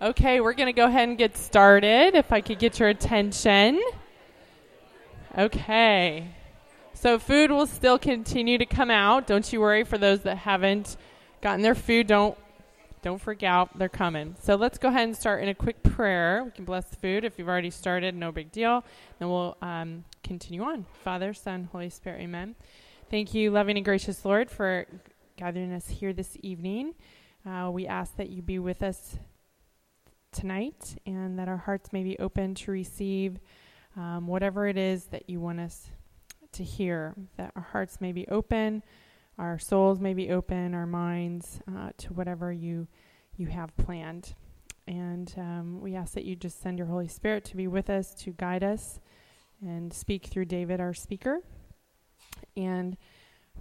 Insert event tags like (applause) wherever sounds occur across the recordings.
Okay, we're going to go ahead and get started. If I could get your attention. Okay. So, food will still continue to come out. Don't you worry for those that haven't gotten their food. Don't don't freak out. They're coming. So, let's go ahead and start in a quick prayer. We can bless the food. If you've already started, no big deal. Then we'll um, continue on. Father, Son, Holy Spirit, amen. Thank you, loving and gracious Lord, for gathering us here this evening. Uh, we ask that you be with us tonight and that our hearts may be open to receive um, whatever it is that you want us to hear, that our hearts may be open, our souls may be open, our minds uh, to whatever you, you have planned. And um, we ask that you just send your Holy Spirit to be with us, to guide us, and speak through David, our speaker. And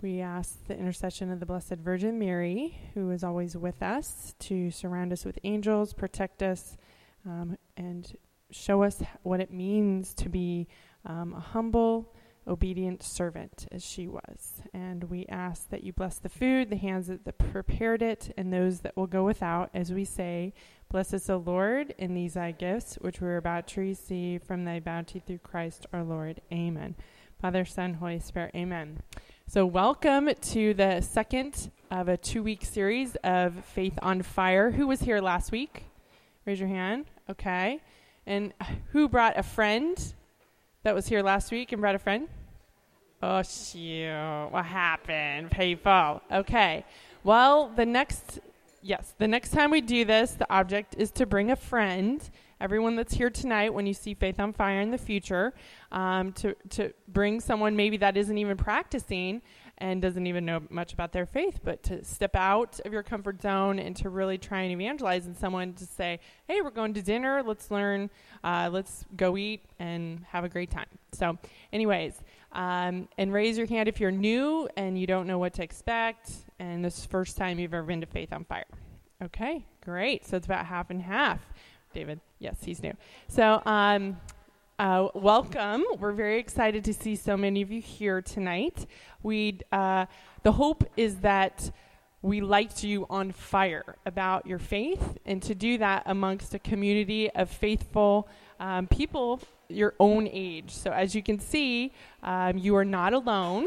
we ask the intercession of the Blessed Virgin Mary, who is always with us, to surround us with angels, protect us, um, and show us what it means to be um, a humble, obedient servant as she was. And we ask that you bless the food, the hands that, that prepared it, and those that will go without, as we say, Bless us, O Lord, in these thy gifts, which we are about to receive from thy bounty through Christ our Lord. Amen. Father, Son, Holy Spirit. Amen. So, welcome to the second of a two week series of Faith on Fire. Who was here last week? Raise your hand. Okay. And who brought a friend that was here last week and brought a friend? Oh, shoot. What happened? People. Okay. Well, the next, yes, the next time we do this, the object is to bring a friend everyone that's here tonight, when you see Faith on Fire in the future, um, to, to bring someone maybe that isn't even practicing and doesn't even know much about their faith, but to step out of your comfort zone and to really try and evangelize and someone to say, hey, we're going to dinner, let's learn, uh, let's go eat and have a great time. So, anyways, um, and raise your hand if you're new and you don't know what to expect and this is the first time you've ever been to Faith on Fire. Okay, great. So it's about half and half. David. Yes, he's new. So, um, uh, welcome. We're very excited to see so many of you here tonight. We, uh, the hope is that we light you on fire about your faith, and to do that amongst a community of faithful um, people your own age. So, as you can see, um, you are not alone.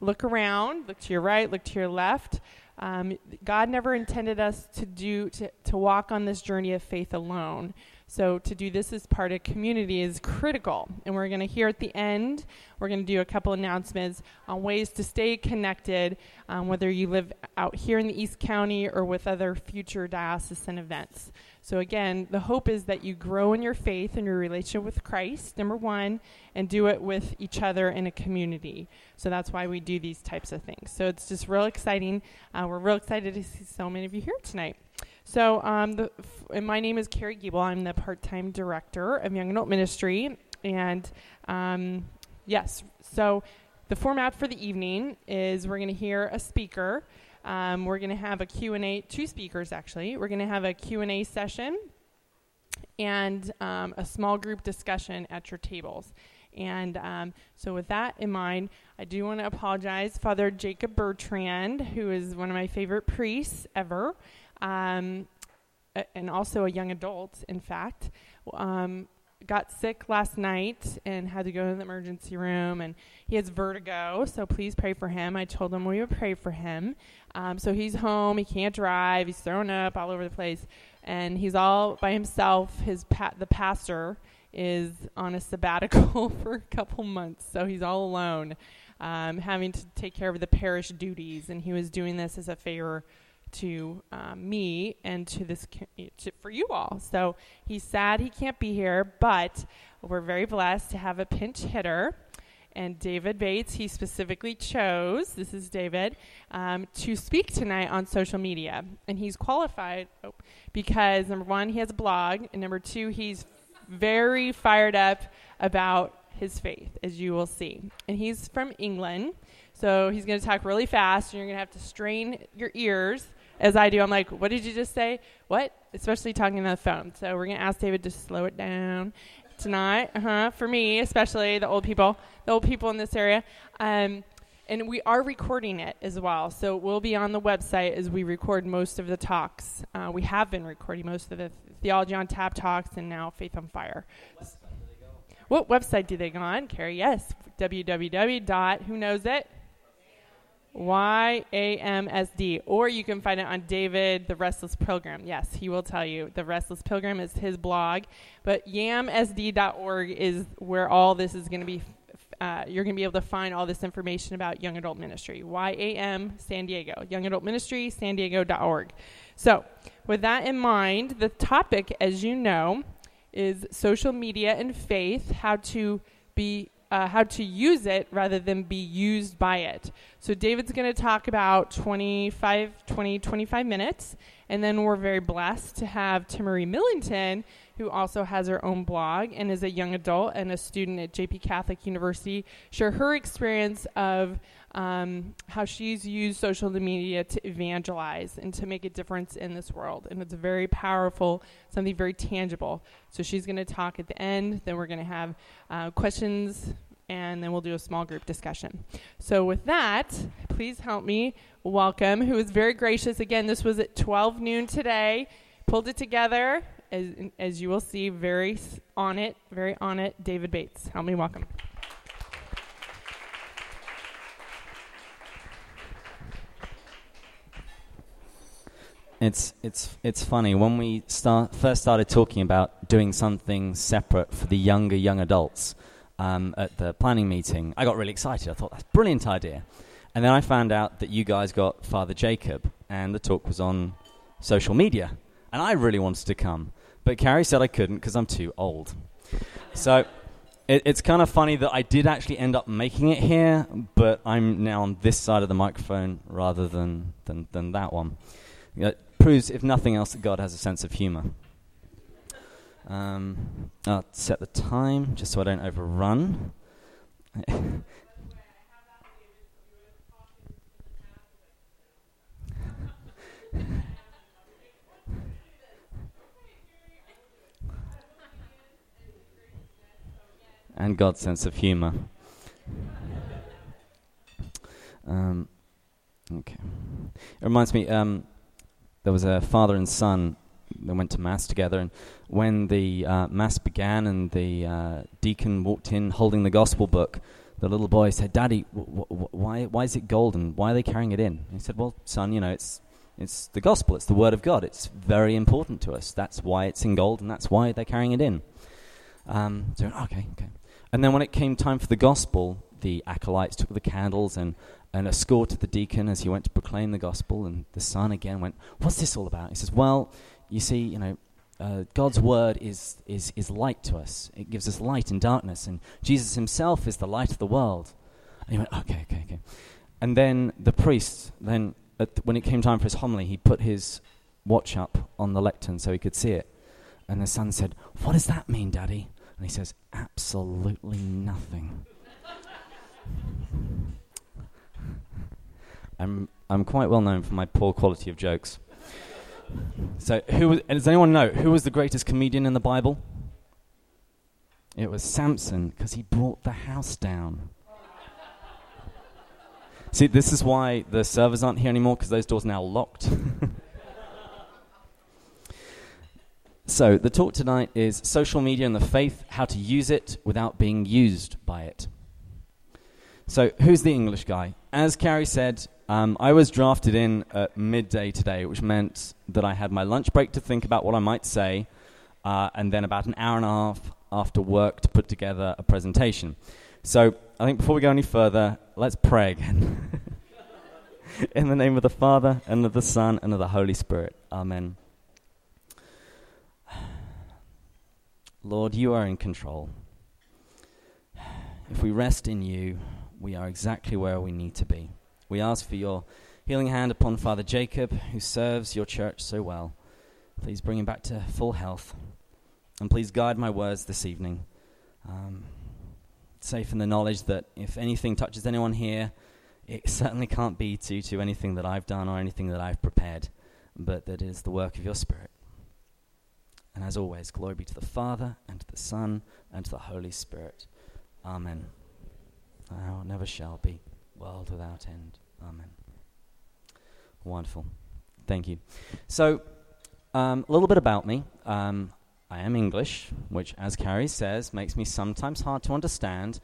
Look around, look to your right, look to your left. Um, God never intended us to do to, to walk on this journey of faith alone. So to do this as part of community is critical. And we're going to hear at the end, we're going to do a couple announcements on ways to stay connected, um, whether you live out here in the East County or with other future diocesan events. So again, the hope is that you grow in your faith and your relationship with Christ, number one, and do it with each other in a community. So that's why we do these types of things. So it's just real exciting. Uh, we're real excited to see so many of you here tonight. So um, the, f- my name is Carrie Giebel. I'm the part-time director of Young Adult Ministry, and um, yes, so the format for the evening is we're going to hear a speaker. Um, we're going to have a Q&A, two speakers actually. We're going to have a Q&A session and um, a small group discussion at your tables. And um, so, with that in mind, I do want to apologize. Father Jacob Bertrand, who is one of my favorite priests ever, um, and also a young adult, in fact, um, got sick last night and had to go to the emergency room, and he has vertigo, so please pray for him. I told him we would pray for him. Um, so he's home, he can't drive, he's thrown up all over the place, and he's all by himself. His pa- the pastor is on a sabbatical (laughs) for a couple months, so he's all alone, um, having to take care of the parish duties, and he was doing this as a favor to um, me and to this to, for you all. So he's sad he can't be here, but we're very blessed to have a pinch hitter. And David Bates, he specifically chose, this is David, um, to speak tonight on social media. And he's qualified oh, because, number one, he has a blog, and number two, he's very fired up about his faith, as you will see. And he's from England, so he's going to talk really fast, and you're going to have to strain your ears as I do. I'm like, what did you just say? What? Especially talking on the phone. So we're going to ask David to slow it down tonight. Uh-huh. For me, especially the old people, the old people in this area. Um, and we are recording it as well. So it will be on the website as we record most of the talks. Uh, we have been recording most of the Theology on Tap talks and now Faith on Fire. What website do they go on, Carrie? Yes, www. dot who knows it? YAMSD. Or you can find it on David, The Restless Pilgrim. Yes, he will tell you. The Restless Pilgrim is his blog. But yamsd.org is where all this is going to be. Uh, you're going to be able to find all this information about young adult ministry. YAM San Diego. Young adult ministry, san diego.org. So, with that in mind, the topic, as you know, is social media and faith, how to be uh, how to use it rather than be used by it. So David's going to talk about 25, 20, 25 minutes, and then we're very blessed to have Timmerie Millington, who also has her own blog and is a young adult and a student at JP Catholic University, share her experience of um, how she's used social media to evangelize and to make a difference in this world. And it's very powerful, something very tangible. So she's going to talk at the end. Then we're going to have uh, questions, and then we'll do a small group discussion. So with that, please help me welcome, who is very gracious. Again, this was at 12 noon today. Pulled it together, as, as you will see, very on it, very on it. David Bates, help me welcome. It's it's it's funny when we start first started talking about doing something separate for the younger young adults um, at the planning meeting. I got really excited. I thought that's a brilliant idea, and then I found out that you guys got Father Jacob, and the talk was on social media, and I really wanted to come, but Carrie said I couldn't because I'm too old. So it, it's kind of funny that I did actually end up making it here, but I'm now on this side of the microphone rather than than, than that one It proves, if nothing else, that God has a sense of humor. Um, I'll set the time just so I don't overrun. and God's sense of humor. Um, okay. It reminds me. Um, there was a father and son that went to mass together, and when the uh, mass began and the uh, deacon walked in holding the gospel book, the little boy said, "Daddy, w- w- why why is it golden? Why are they carrying it in?" And he said, "Well, son, you know, it's it's the gospel. It's the word of God. It's very important to us. That's why it's in gold, and that's why they're carrying it in." Um, so okay, okay. And then when it came time for the gospel, the acolytes took the candles and and escorted the deacon as he went to proclaim the gospel. And the son again went, What's this all about? He says, Well, you see, you know, uh, God's word is, is, is light to us. It gives us light in darkness. And Jesus himself is the light of the world. And he went, Okay, okay, okay. And then the priest, then th- when it came time for his homily, he put his watch up on the lectern so he could see it. And the son said, What does that mean, Daddy? And he says, Absolutely nothing. (laughs) I'm, I'm quite well known for my poor quality of jokes. So, who was, does anyone know who was the greatest comedian in the Bible? It was Samson, because he brought the house down. See, this is why the servers aren't here anymore, because those doors are now locked. (laughs) so, the talk tonight is social media and the faith, how to use it without being used by it. So, who's the English guy? As Carrie said, um, I was drafted in at midday today, which meant that I had my lunch break to think about what I might say, uh, and then about an hour and a half after work to put together a presentation. So I think before we go any further, let's pray again. (laughs) in the name of the Father, and of the Son, and of the Holy Spirit. Amen. (sighs) Lord, you are in control. If we rest in you, we are exactly where we need to be. We ask for your healing hand upon Father Jacob, who serves your church so well. Please bring him back to full health. And please guide my words this evening. Um, safe in the knowledge that if anything touches anyone here, it (laughs) certainly can't be due to anything that I've done or anything that I've prepared, but that is the work of your Spirit. And as always, glory be to the Father, and to the Son, and to the Holy Spirit. Amen. Now, never shall be world without end. Amen. Wonderful. Thank you. So, um, a little bit about me. Um, I am English, which, as Carrie says, makes me sometimes hard to understand.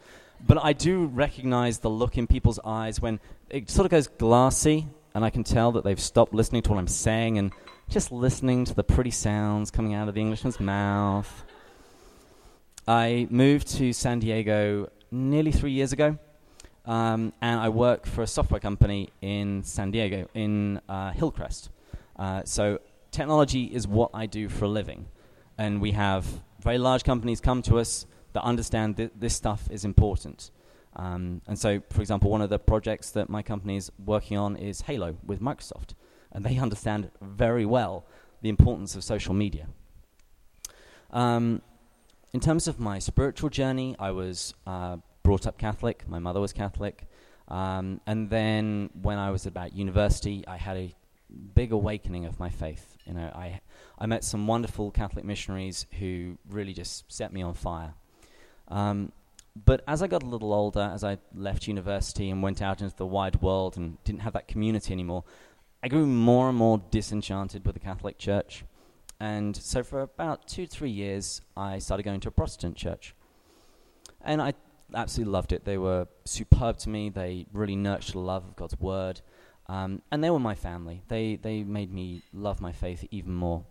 But I do recognize the look in people's eyes when it sort of goes glassy, and I can tell that they've stopped listening to what I'm saying and just listening to the pretty sounds coming out of the Englishman's mouth. I moved to San Diego nearly three years ago, um, and I work for a software company in San Diego, in uh, Hillcrest. Uh, so, technology is what I do for a living, and we have very large companies come to us that understand that this stuff is important. Um, and so, for example, one of the projects that my company is working on is Halo with Microsoft, and they (laughs) understand very well the importance of social media. Um, in terms of my spiritual journey, I was uh, brought up Catholic. My mother was Catholic. Um, and then when I was about university, I had a big awakening of my faith. You know, I, I met some wonderful Catholic missionaries who really just set me on fire. Um, but as I got a little older, as I left university and went out into the wide world and didn't have that community anymore, I grew more and more disenchanted with the Catholic Church. And so for about two, three years, I started going to a Protestant church. And I absolutely loved it. They were superb to me. They really nurtured a love of God's Word. Um, and they were my family. They, they made me love my faith even more.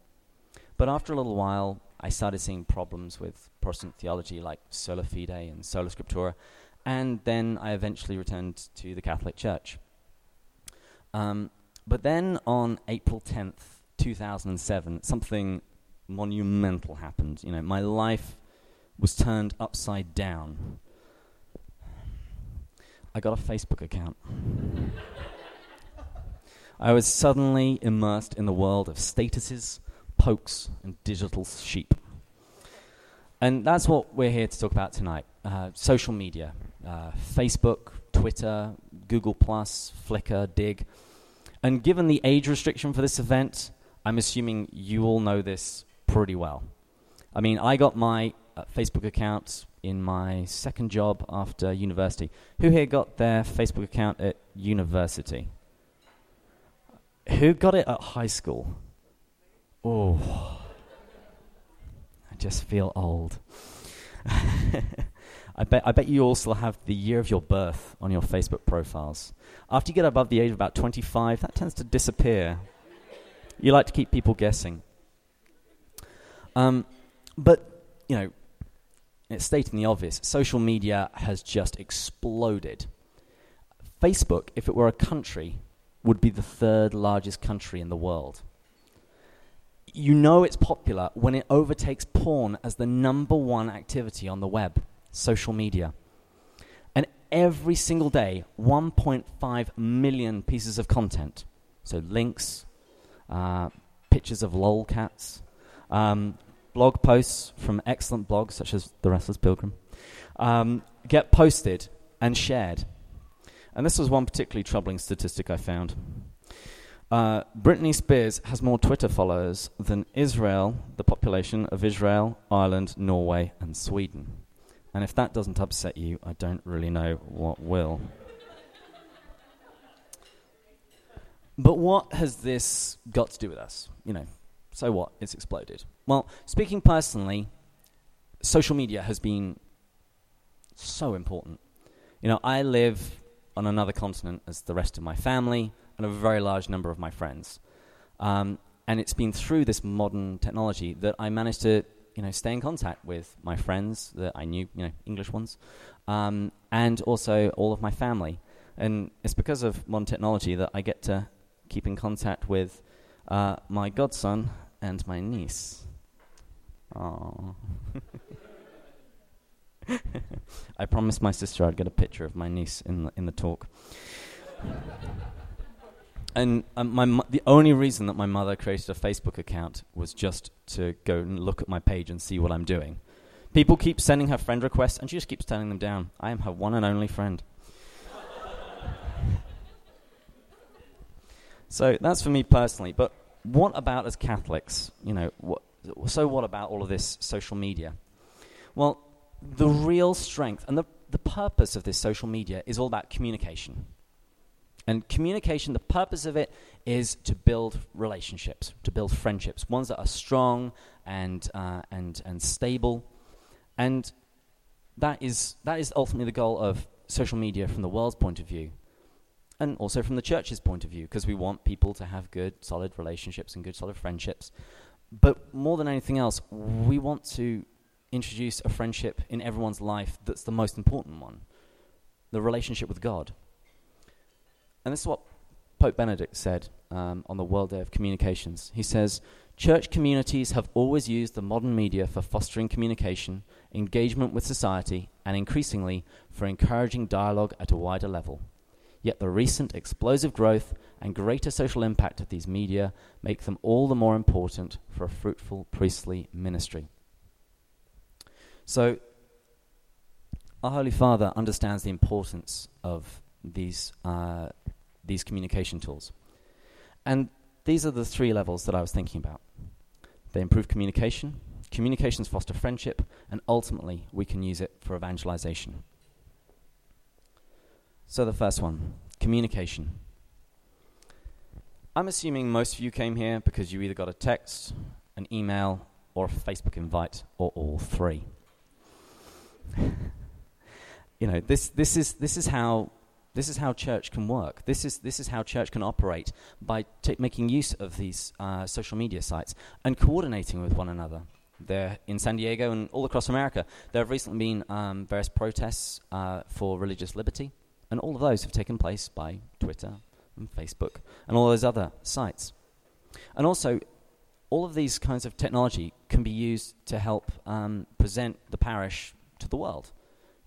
But after a little while, I started seeing problems with Protestant theology like sola fide and sola scriptura, and then I eventually returned to the Catholic Church. Um, but then on April 10th, 2007, something monumental happened. You know, my life was turned upside down. I got a Facebook account. I was suddenly immersed in the world of statuses, pokes, and digital sheep. And that's what we're here to talk about tonight uh, social media uh, Facebook, Twitter, Google, Plus, Flickr, Digg. And given the age restriction for this event, I'm assuming you all know this pretty well. I mean, I got my uh, Facebook account in my second job after university. Who here got their Facebook account at university? Who got it at high school? Oh, I just feel old. (laughs) I bet, I bet you all still have the year of your birth on your Facebook profiles. After you get above the age of about 25, that tends to disappear. You like to keep people guessing. Um, but, you know, it's stating the obvious social media has just exploded. Facebook, if it were a country, would be the third largest country in the world you know it's popular when it overtakes porn as the number one activity on the web, social media. And every single day, 1.5 million pieces of content, so links, uh, pictures of lolcats, um, blog posts from excellent blogs such as The Restless Pilgrim, um, get posted and shared. And this was one particularly troubling statistic I found. Uh, Britney Spears has more Twitter followers than Israel, the population of Israel, Ireland, Norway, and Sweden. And if that doesn't upset you, I don't really know what will. But what has this got to do with us? You know, so what? It's exploded. Well, speaking personally, social media has been so important. You know, I live on another continent as the rest of my family and a very large number of my friends. Um, and it's been through this modern technology that I managed to, you know, stay in contact with my friends that I knew, you know, English ones, um, and also all of my family. And it's because of modern technology that I get to keep in contact with uh, my godson and my niece. Aww. (laughs) I promised my sister I'd get a picture of my niece in the, in the talk (laughs) and um, my mo- the only reason that my mother created a Facebook account was just to go and look at my page and see what I'm doing. People keep sending her friend requests, and she just keeps turning them down. I am her one and only friend. So that's for me personally. But what about as Catholics? You know, what, so what about all of this social media? Well, the real strength and the the purpose of this social media is all about communication. And communication, the purpose of it is to build relationships, to build friendships, ones that are strong and, uh, and, and stable. And that is, that is ultimately the goal of social media from the world's point of view and also from the church's point of view because we want people to have good, solid relationships and good, solid friendships. But more than anything else, we want to introduce a friendship in everyone's life that's the most important one the relationship with God. And this is what Pope Benedict said um, on the World Day of Communications. He says, Church communities have always used the modern media for fostering communication, engagement with society, and increasingly for encouraging dialogue at a wider level. Yet the recent explosive growth and greater social impact of these media make them all the more important for a fruitful priestly ministry. So, our Holy Father understands the importance of these, uh, these communication tools. And these are the three levels that I was thinking about. They improve communication, communications foster friendship, and ultimately we can use it for evangelization. So, the first one communication. I'm assuming most of you came here because you either got a text, an email, or a Facebook invite, or all three. (laughs) you know, this, this, is, this, is how, this is how church can work. This is, this is how church can operate by t- making use of these uh, social media sites and coordinating with one another. There in San Diego and all across America, there have recently been um, various protests uh, for religious liberty. And all of those have taken place by Twitter and Facebook and all those other sites. And also, all of these kinds of technology can be used to help um, present the parish to the world.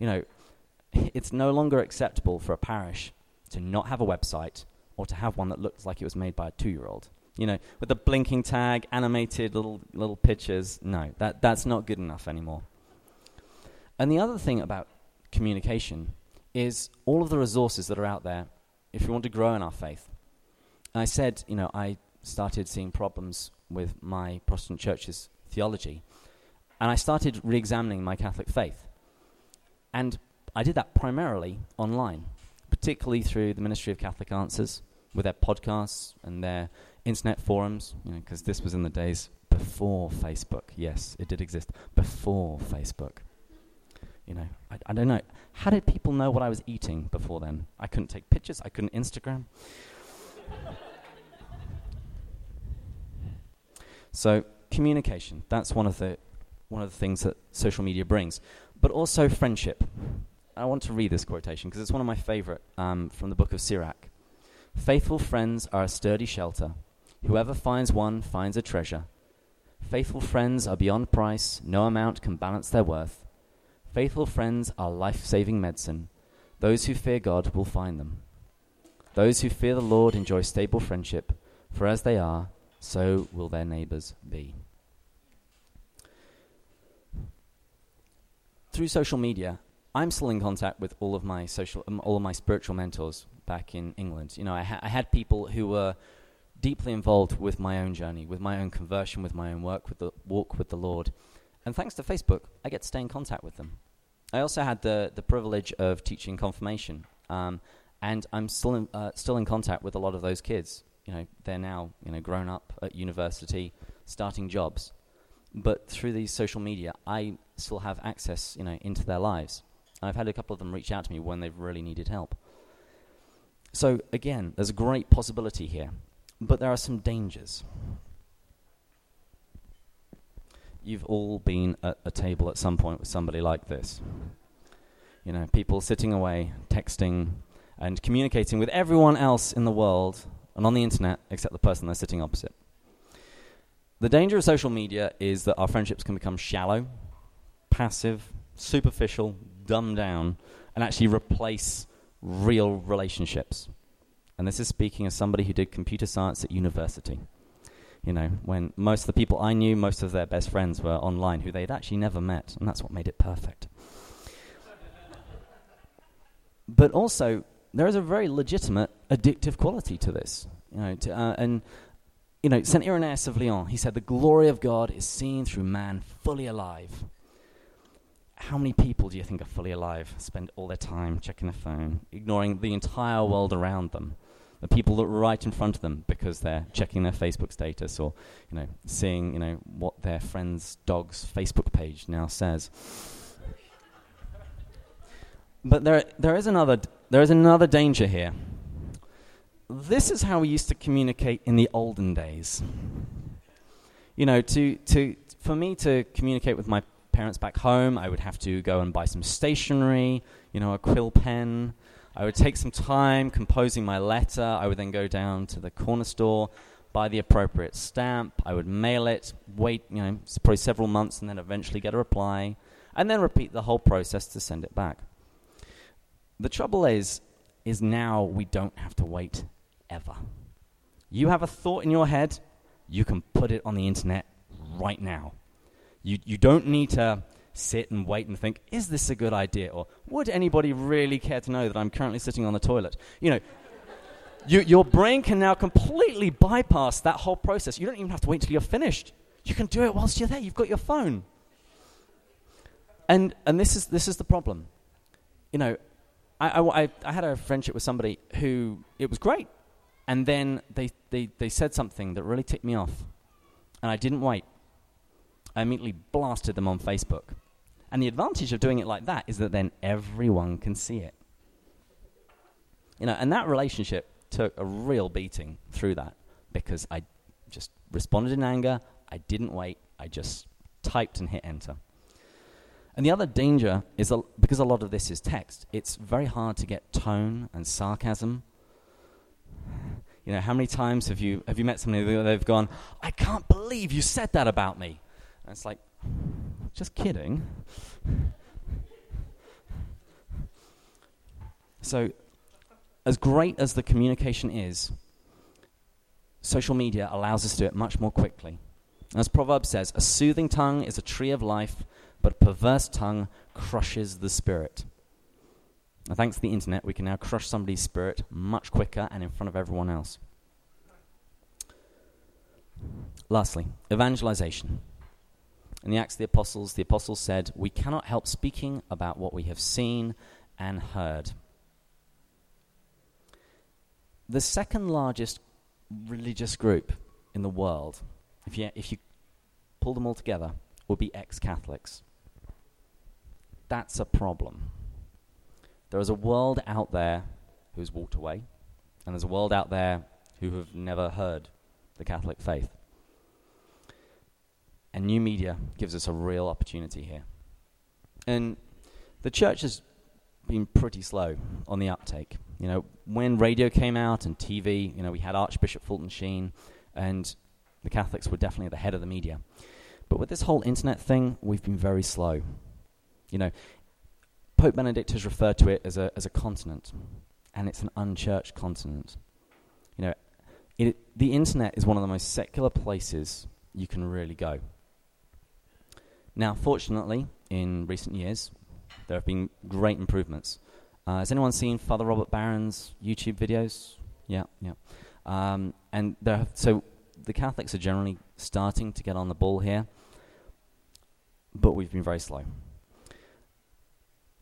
You know, (laughs) it's no longer acceptable for a parish to not have a website or to have one that looks like it was made by a two year old. You know, with the blinking tag, animated little, little pictures. No, that, that's not good enough anymore. And the other thing about communication is all of the resources that are out there if we want to grow in our faith. And I said, you know, I started seeing problems with my Protestant church's theology, and I started re examining my Catholic faith. And I did that primarily online, particularly through the Ministry of Catholic Answers, with their podcasts and their internet forums, you know, because this was in the days before Facebook. Yes, it did exist before Facebook. You know, I, I don't know. How did people know what I was eating before then? I couldn't take pictures. I couldn't Instagram. so communication. That's one of the one of the things that social media brings, but also friendship. I want to read this quotation because it's one of my favorite um, from the book of Sirach. Faithful friends are a sturdy shelter. Whoever finds one finds a treasure. Faithful friends are beyond price. No amount can balance their worth. Faithful friends are life saving medicine. Those who fear God will find them. Those who fear the Lord enjoy stable friendship, for as they are, so will their neighbors be. Through social media, I'm still in contact with all of my social, um, all of my spiritual mentors back in England. You know, I, ha- I had people who were deeply involved with my own journey, with my own conversion, with my own work, with the walk with the Lord. And thanks to Facebook, I get to stay in contact with them. I also had the, the privilege of teaching confirmation, um, and I'm still in, uh, still in contact with a lot of those kids. You know, they're now you know grown up at university, starting jobs, but through these social media, I still have access you know into their lives. And I've had a couple of them reach out to me when they've really needed help. So again, there's a great possibility here, but there are some dangers you've all been at a table at some point with somebody like this. You know, people sitting away, texting, and communicating with everyone else in the world and on the internet except the person they're sitting opposite. The danger of social media is that our friendships can become shallow, passive, superficial, dumbed down, and actually replace real relationships. And this is speaking as somebody who did computer science at university you know, when most of the people I knew, most of their best friends were online who they'd actually never met, and that's what made it perfect. but also, there is a very legitimate addictive quality to this. You know, to, uh, and you know, Saint Irenaeus of Lyon, he said, "The glory of God is seen through man fully alive." how many people do you think are fully alive, spend all their time checking their phone, ignoring the entire world around them? The people that are right in front of them because they're checking their Facebook status or, you know, seeing, you know, what their friend's dog's Facebook page now says. but there, there is another, there is another danger here. This is how we used to communicate in the olden days. You know, to, to, for me to communicate with my parents back home, I would have to go and buy some stationery, you know, a quill pen. I would take some time composing my letter. I would then go down to the corner store, buy the appropriate stamp. I would mail it, wait, you know, probably several months, and then eventually get a reply, and then repeat the whole process to send it back. The trouble is, is now we don't have to wait ever. You have a thought in your head, you can put it on the internet right now. You, you don't need to sit and wait and think, is this a good idea? Or would anybody really care to know that I'm currently sitting on the toilet? You know, you, your brain can now completely bypass that whole process. You don't even have to wait until you're finished. You can do it whilst you're there. You've got your phone. And, and this, is, this is the problem. You know, I, I, I had a friendship with somebody who it was great. And then they, they, they said something that really ticked me off. And I didn't wait. I immediately blasted them on Facebook. And the advantage of doing it like that is that then everyone can see it. You know, and that relationship took a real beating through that because I just responded in anger. I didn't wait. I just typed and hit enter. And the other danger is a, because a lot of this is text, it's very hard to get tone and sarcasm. You know, how many times have you have you met somebody that they've gone, "I can't believe you said that about me," and it's like, just kidding. so, as great as the communication is, social media allows us to do it much more quickly. As Proverbs says, a soothing tongue is a tree of life, but a perverse tongue crushes the spirit. Now, thanks to the internet, we can now crush somebody's spirit much quicker and in front of everyone else. Lastly, evangelization. In the Acts of the Apostles, the apostles said, We cannot help speaking about what we have seen and heard. The second largest religious group in the world, if you, if you pull them all together, would be ex Catholics. That's a problem. There is a world out there who's walked away, and there's a world out there who have never heard the Catholic faith. And new media gives us a real opportunity here. And the church has been pretty slow on the uptake. You know, when radio came out and TV, you know, we had Archbishop Fulton Sheen, and the Catholics were definitely at the head of the media. But with this whole internet thing, we've been very slow. You know, Pope Benedict has referred to it as a, as a continent, and it's an unchurched continent. You know, it, the internet is one of the most secular places you can really go. Now, fortunately, in recent years, there have been great improvements. Uh, has anyone seen Father Robert Barron's YouTube videos? Yeah, yeah. Um, and there have, so the Catholics are generally starting to get on the ball here, but we've been very slow.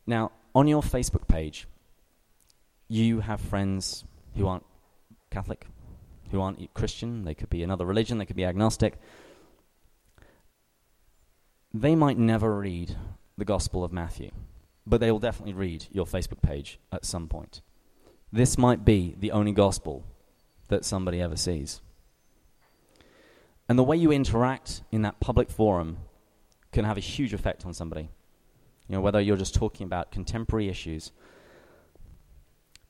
Now, on your Facebook page, you have friends who aren't Catholic, who aren't Christian. They could be another religion, they could be agnostic. They might never read the Gospel of Matthew, but they will definitely read your Facebook page at some point. This might be the only gospel that somebody ever sees. And the way you interact in that public forum can have a huge effect on somebody. You know, whether you're just talking about contemporary issues.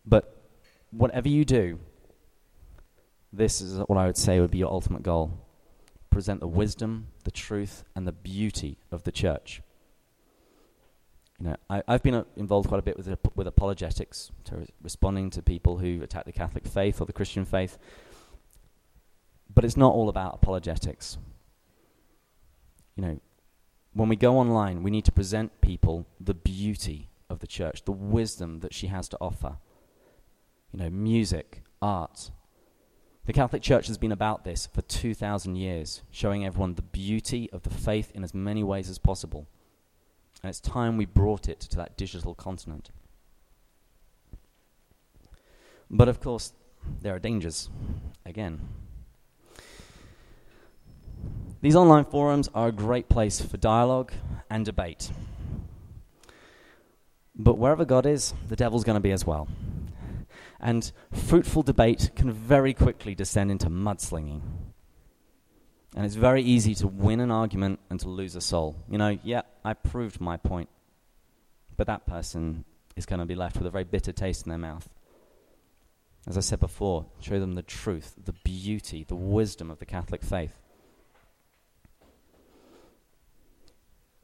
But whatever you do, this is what I would say would be your ultimate goal. Present the wisdom, the truth, and the beauty of the church. You know, I, have been uh, involved quite a bit with, with apologetics, to responding to people who attack the Catholic faith or the Christian faith. But it's not all about apologetics. You know, when we go online, we need to present people the beauty of the church, the wisdom that she has to offer. You know, music, art. The Catholic Church has been about this for 2,000 years, showing everyone the beauty of the faith in as many ways as possible. And it's time we brought it to that digital continent. But of course, there are dangers. Again, these online forums are a great place for dialogue and debate. But wherever God is, the devil's going to be as well. And fruitful debate can very quickly descend into mudslinging. And it's very easy to win an argument and to lose a soul. You know, yeah, I proved my point. But that person is going to be left with a very bitter taste in their mouth. As I said before, show them the truth, the beauty, the wisdom of the Catholic faith.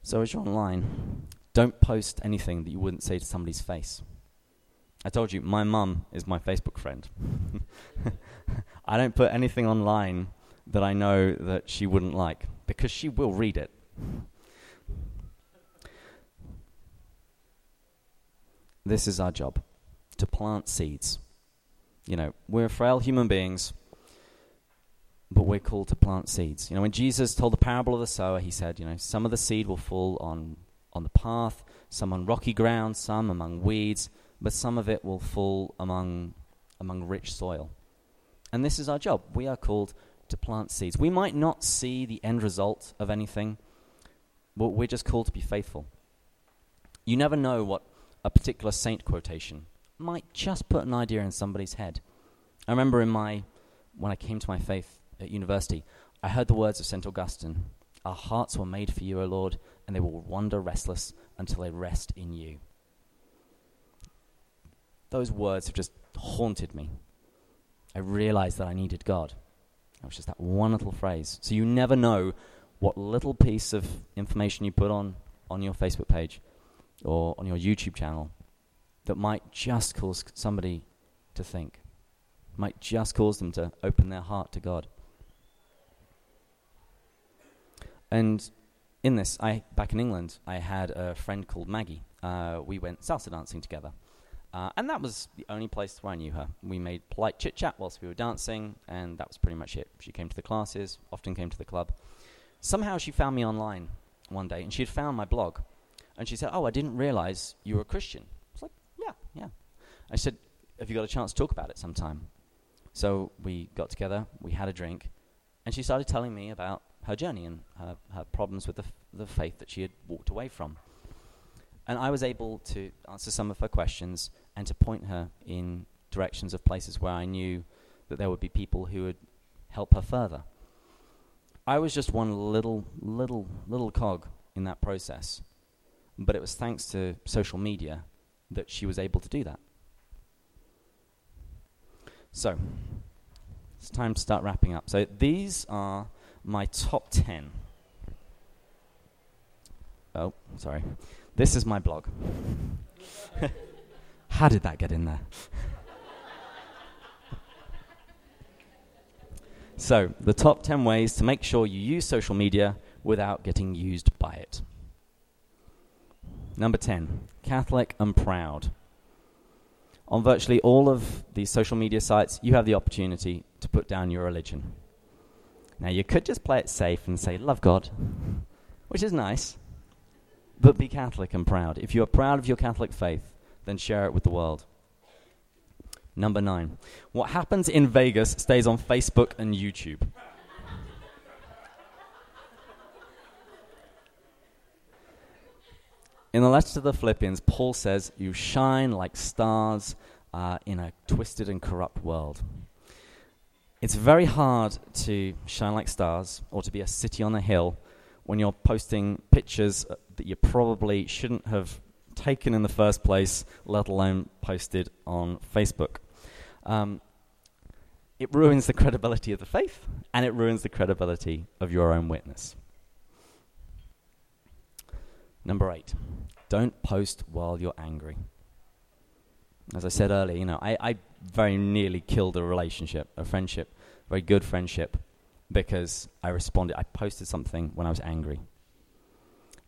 So as you're online, don't post anything that you wouldn't say to somebody's face. I told you, my mum is my Facebook friend. (laughs) I don't put anything online that I know that she wouldn't like because she will read it. This is our job to plant seeds. You know, we're frail human beings but we're called to plant seeds. You know, when Jesus told the parable of the sower, he said, you know, some of the seed will fall on, on the path, some on rocky ground, some among weeds, but some of it will fall among, among rich soil. And this is our job. We are called to plant seeds. We might not see the end result of anything, but we're just called to be faithful. You never know what a particular saint quotation might just put an idea in somebody's head. I remember in my when I came to my faith at university, I heard the words of St. Augustine Our hearts were made for you, O Lord, and they will wander restless until they rest in you. Those words have just haunted me. I realized that I needed God. It was just that one little phrase. So you never know what little piece of information you put on, on your Facebook page or on your YouTube channel that might just cause somebody to think, might just cause them to open their heart to God. And in this, I back in England, I had a friend called Maggie. Uh, we went salsa dancing together. Uh, and that was the only place where I knew her. We made polite chit chat whilst we were dancing, and that was pretty much it. She came to the classes, often came to the club. Somehow she found me online one day, and she had found my blog. And she said, Oh, I didn't realize you were a Christian. I was like, Yeah, yeah. I said, Have you got a chance to talk about it sometime? So we got together, we had a drink, and she started telling me about her journey and her, her problems with the, f- the faith that she had walked away from. And I was able to answer some of her questions and to point her in directions of places where I knew that there would be people who would help her further. I was just one little, little, little cog in that process. But it was thanks to social media that she was able to do that. So, it's time to start wrapping up. So, these are my top 10. Oh, sorry. This is my blog. (laughs) How did that get in there? (laughs) so, the top 10 ways to make sure you use social media without getting used by it. Number 10, Catholic and proud. On virtually all of these social media sites, you have the opportunity to put down your religion. Now, you could just play it safe and say, Love God, which is nice, but be Catholic and proud. If you are proud of your Catholic faith, then share it with the world. Number nine. What happens in Vegas stays on Facebook and YouTube. In the letter to the Philippians, Paul says, You shine like stars uh, in a twisted and corrupt world. It's very hard to shine like stars or to be a city on a hill when you're posting pictures that you probably shouldn't have taken in the first place, let alone posted on Facebook. Um, it ruins the credibility of the faith and it ruins the credibility of your own witness. Number eight, don't post while you're angry. As I said earlier, you know, I, I very nearly killed a relationship, a friendship, a very good friendship, because I responded. I posted something when I was angry.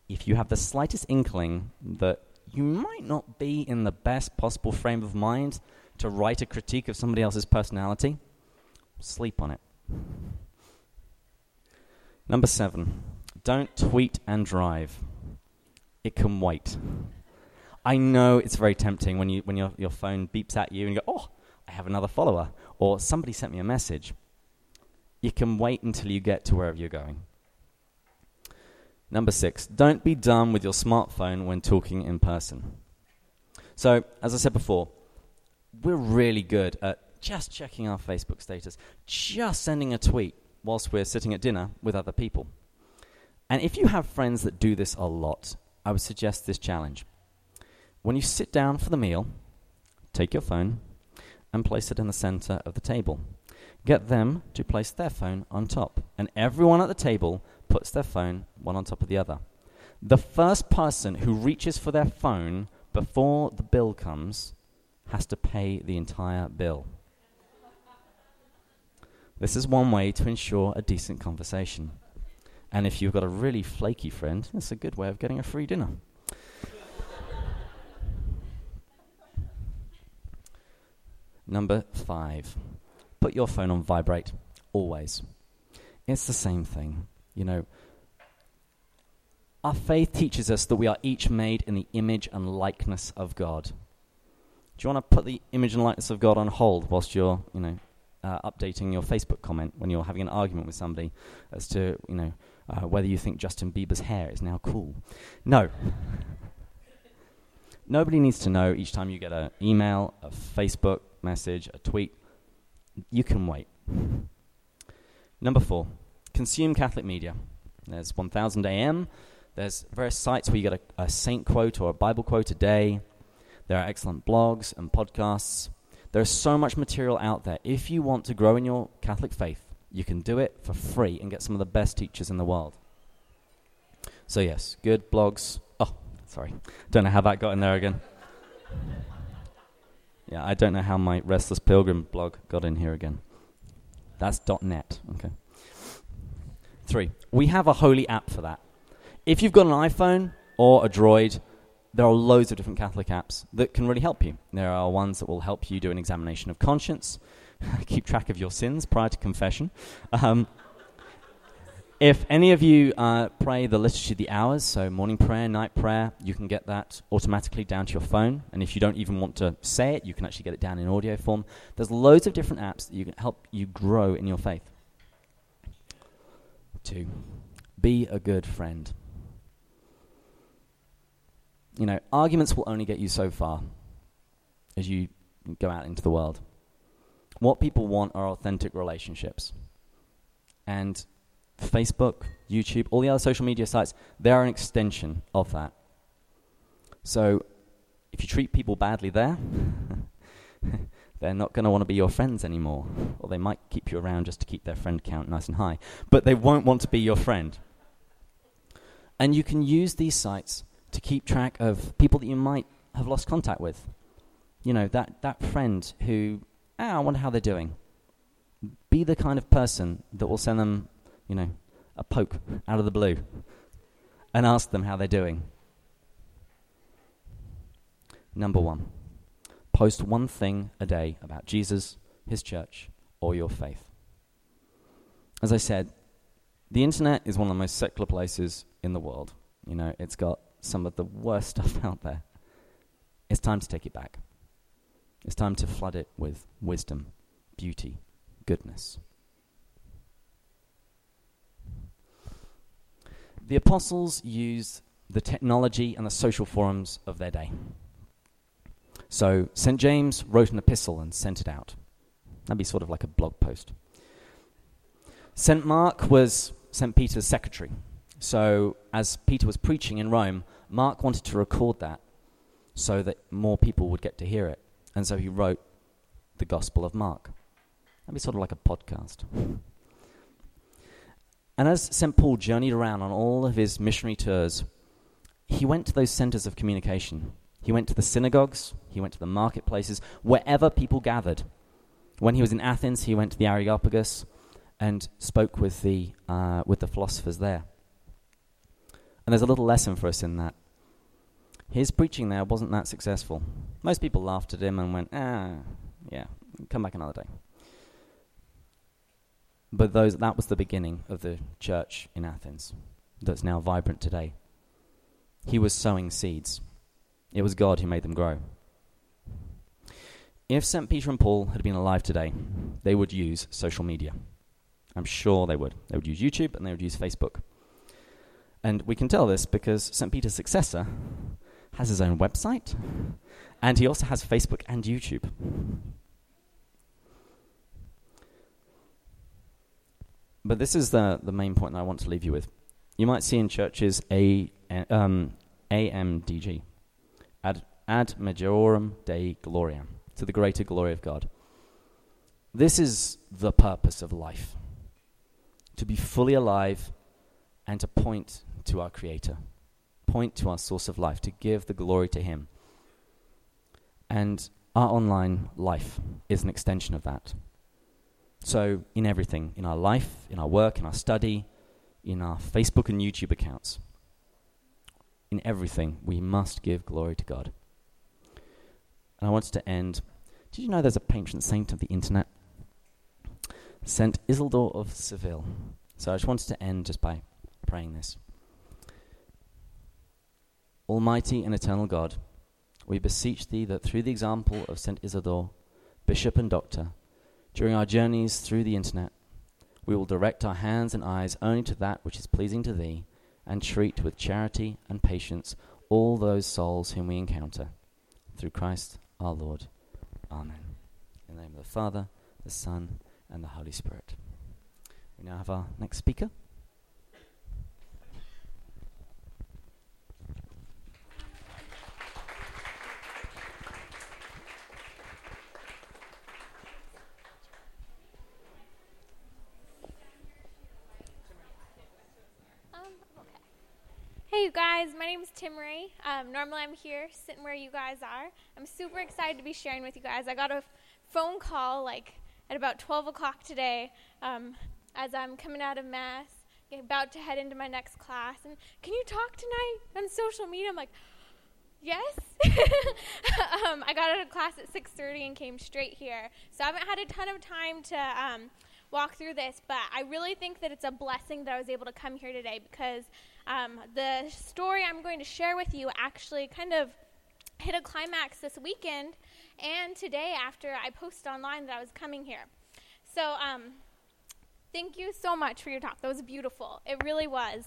If you have the slightest inkling that you might not be in the best possible frame of mind to write a critique of somebody else's personality, sleep on it. Number seven, don't tweet and drive. it can wait. I know it's very tempting when, you, when your, your phone beeps at you and you go, oh, I have another follower, or somebody sent me a message. You can wait until you get to wherever you're going. Number six, don't be dumb with your smartphone when talking in person. So, as I said before, we're really good at just checking our Facebook status, just sending a tweet whilst we're sitting at dinner with other people. And if you have friends that do this a lot, I would suggest this challenge. When you sit down for the meal, take your phone and place it in the center of the table. Get them to place their phone on top, and everyone at the table puts their phone one on top of the other. The first person who reaches for their phone before the bill comes has to pay the entire bill. This is one way to ensure a decent conversation. And if you've got a really flaky friend, it's a good way of getting a free dinner. Number five, put your phone on vibrate always. It's the same thing. You know, our faith teaches us that we are each made in the image and likeness of God. Do you want to put the image and likeness of God on hold whilst you're, you know, uh, updating your Facebook comment when you're having an argument with somebody as to, you know, uh, whether you think Justin Bieber's hair is now cool? No. (laughs) Nobody needs to know each time you get an email, a Facebook message, a tweet. You can wait. Number four, consume Catholic media. There's 1000 AM. There's various sites where you get a, a saint quote or a Bible quote a day. There are excellent blogs and podcasts. There's so much material out there. If you want to grow in your Catholic faith, you can do it for free and get some of the best teachers in the world. So, yes, good blogs. Oh, sorry. Don't know how that got in there again. Yeah, I don't know how my Restless Pilgrim blog got in here again. That's dot .net. Okay. Three. We have a holy app for that. If you've got an iPhone or a Droid, there are loads of different Catholic apps that can really help you. There are ones that will help you do an examination of conscience, (laughs) keep track of your sins prior to confession. Um, if any of you uh, pray the Liturgy of the Hours, so morning prayer, night prayer, you can get that automatically down to your phone. And if you don't even want to say it, you can actually get it down in audio form. There's loads of different apps that you can help you grow in your faith. Two, be a good friend. You know, arguments will only get you so far as you go out into the world. What people want are authentic relationships. And Facebook, YouTube, all the other social media sites, they're an extension of that. So if you treat people badly there, (laughs) they're not going to want to be your friends anymore. Or they might keep you around just to keep their friend count nice and high. But they won't want to be your friend. And you can use these sites to keep track of people that you might have lost contact with. You know, that, that friend who, ah, I wonder how they're doing. Be the kind of person that will send them you know, a poke out of the blue and ask them how they're doing. Number one, post one thing a day about Jesus, his church, or your faith. As I said, the internet is one of the most secular places in the world. You know, it's got some of the worst (laughs) stuff out there. It's time to take it back. It's time to flood it with wisdom, beauty, goodness. The apostles used the technology and the social forums of their day. So St. James wrote an epistle and sent it out. That'd be sort of like a blog post. St. Mark was St. Peter's secretary. So as Peter was preaching in Rome, Mark wanted to record that so that more people would get to hear it. And so he wrote the Gospel of Mark. That'd be sort of like a podcast. And as St. Paul journeyed around on all of his missionary tours, he went to those centers of communication. He went to the synagogues, he went to the marketplaces, wherever people gathered. When he was in Athens, he went to the Areopagus and spoke with the, uh, with the philosophers there. And there's a little lesson for us in that. His preaching there wasn't that successful. Most people laughed at him and went, ah, yeah, come back another day. But those, that was the beginning of the church in Athens that's now vibrant today. He was sowing seeds. It was God who made them grow. If St. Peter and Paul had been alive today, they would use social media. I'm sure they would. They would use YouTube and they would use Facebook. And we can tell this because St. Peter's successor has his own website and he also has Facebook and YouTube. But this is the, the main point that I want to leave you with. You might see in churches a, um, AMDG, ad, majorem Dei gloriam, to the greater glory of God. This is the purpose of life to be fully alive and to point to our Creator, point to our source of life, to give the glory to Him. And our online life is an extension of that. So, in everything, in our life, in our work, in our study, in our Facebook and YouTube accounts, in everything, we must give glory to God. And I wanted to end. Did you know there's a patron saint of the internet? Saint Isidore of Seville. So I just wanted to end just by praying this. Almighty and eternal God, we beseech thee that through the example of Saint Isidore, bishop and doctor, during our journeys through the internet, we will direct our hands and eyes only to that which is pleasing to Thee, and treat with charity and patience all those souls whom we encounter. Through Christ our Lord. Amen. In the name of the Father, the Son, and the Holy Spirit. We now have our next speaker. Hey, you guys, my name is Timmerie. Um, normally, I'm here sitting where you guys are. I'm super excited to be sharing with you guys. I got a phone call like at about 12 o'clock today um, as I'm coming out of Mass, about to head into my next class. And can you talk tonight on social media? I'm like, yes. (laughs) um, I got out of class at 6:30 and came straight here, so I haven't had a ton of time to um, walk through this. But I really think that it's a blessing that I was able to come here today because um, the story I'm going to share with you actually kind of hit a climax this weekend and today after I posted online that I was coming here. So, um, thank you so much for your talk. That was beautiful. It really was.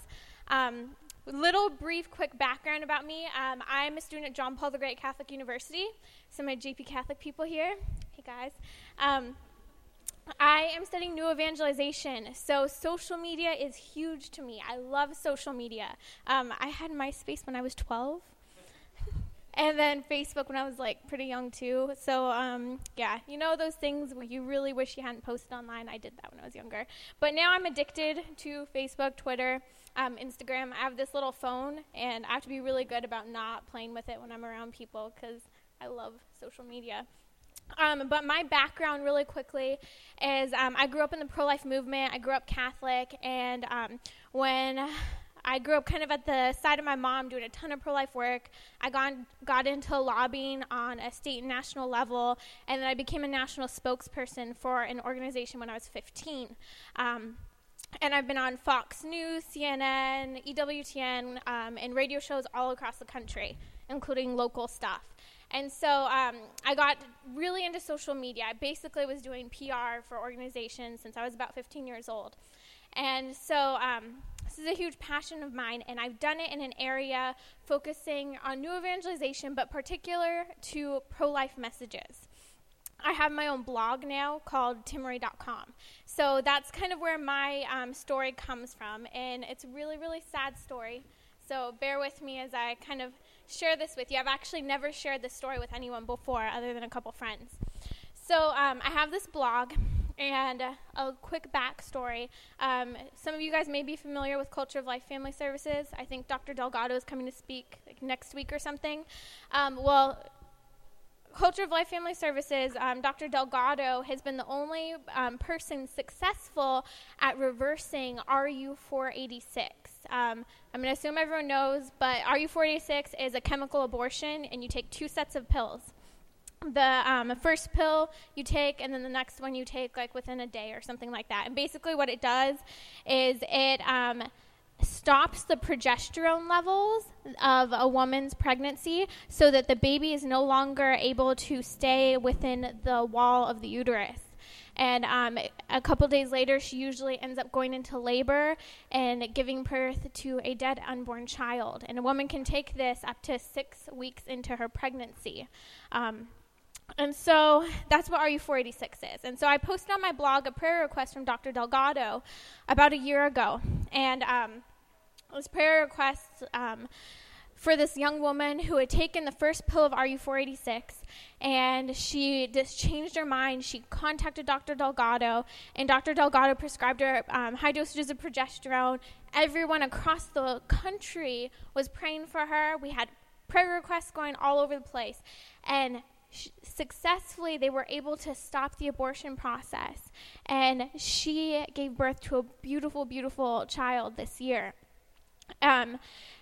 Um, little brief, quick background about me. Um, I'm a student at John Paul the Great Catholic University. Some of my JP Catholic people here. Hey guys. I am studying new evangelization, so social media is huge to me. I love social media. Um, I had MySpace when I was 12, (laughs) and then Facebook when I was like pretty young too. So um, yeah, you know those things you really wish you hadn't posted online. I did that when I was younger, but now I'm addicted to Facebook, Twitter, um, Instagram. I have this little phone, and I have to be really good about not playing with it when I'm around people because I love social media. Um, but my background, really quickly, is um, I grew up in the pro life movement. I grew up Catholic, and um, when I grew up kind of at the side of my mom doing a ton of pro life work, I got, got into lobbying on a state and national level, and then I became a national spokesperson for an organization when I was 15. Um, and I've been on Fox News, CNN, EWTN, um, and radio shows all across the country, including local stuff. And so um, I got really into social media. I basically was doing PR for organizations since I was about 15 years old. And so um, this is a huge passion of mine, and I've done it in an area focusing on new evangelization, but particular to pro life messages. I have my own blog now called timmerie.com. So that's kind of where my um, story comes from, and it's a really, really sad story. So bear with me as I kind of share this with you. I've actually never shared this story with anyone before, other than a couple friends. So um, I have this blog. And uh, a quick backstory. Um, some of you guys may be familiar with Culture of Life Family Services. I think Dr. Delgado is coming to speak like, next week or something. Um, well, Culture of Life Family Services, um, Dr. Delgado has been the only um, person successful at reversing RU 486. Um, I'm going to assume everyone knows, but RU 486 is a chemical abortion, and you take two sets of pills. The um, first pill you take, and then the next one you take like within a day or something like that. And basically, what it does is it um, stops the progesterone levels of a woman's pregnancy so that the baby is no longer able to stay within the wall of the uterus. And um, a couple days later, she usually ends up going into labor and giving birth to a dead unborn child. And a woman can take this up to six weeks into her pregnancy. Um, and so that's what RU486 is. And so I posted on my blog a prayer request from Dr. Delgado about a year ago. And um, this prayer request um, for this young woman who had taken the first pill of RU486 and she just changed her mind. She contacted Dr. Delgado, and Dr. Delgado prescribed her um, high dosages of progesterone. Everyone across the country was praying for her. We had prayer requests going all over the place. And successfully, they were able to stop the abortion process. And she gave birth to a beautiful, beautiful child this year. Um,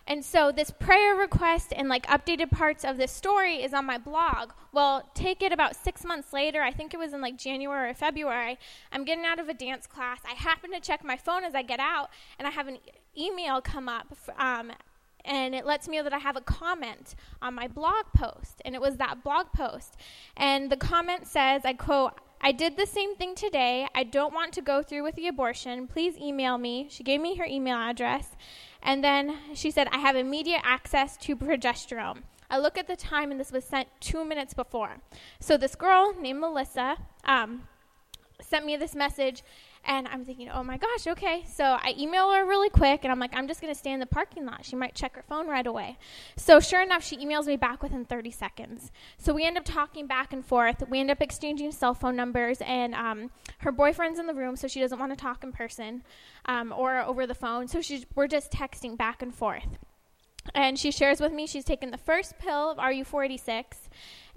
and so this prayer request and like updated parts of this story is on my blog. Well, take it about six months later. I think it was in like January or February. I'm getting out of a dance class. I happen to check my phone as I get out, and I have an e- email come up. Um, and it lets me know that I have a comment on my blog post. And it was that blog post. And the comment says, I quote, I did the same thing today. I don't want to go through with the abortion. Please email me. She gave me her email address. And then she said, I have immediate access to progesterone. I look at the time, and this was sent two minutes before. So this girl named Melissa um, sent me this message, and I'm thinking, oh my gosh, okay. So I email her really quick, and I'm like, I'm just going to stay in the parking lot. She might check her phone right away. So sure enough, she emails me back within 30 seconds. So we end up talking back and forth. We end up exchanging cell phone numbers, and um, her boyfriend's in the room, so she doesn't want to talk in person um, or over the phone. So she's, we're just texting back and forth. And she shares with me she's taken the first pill of RU486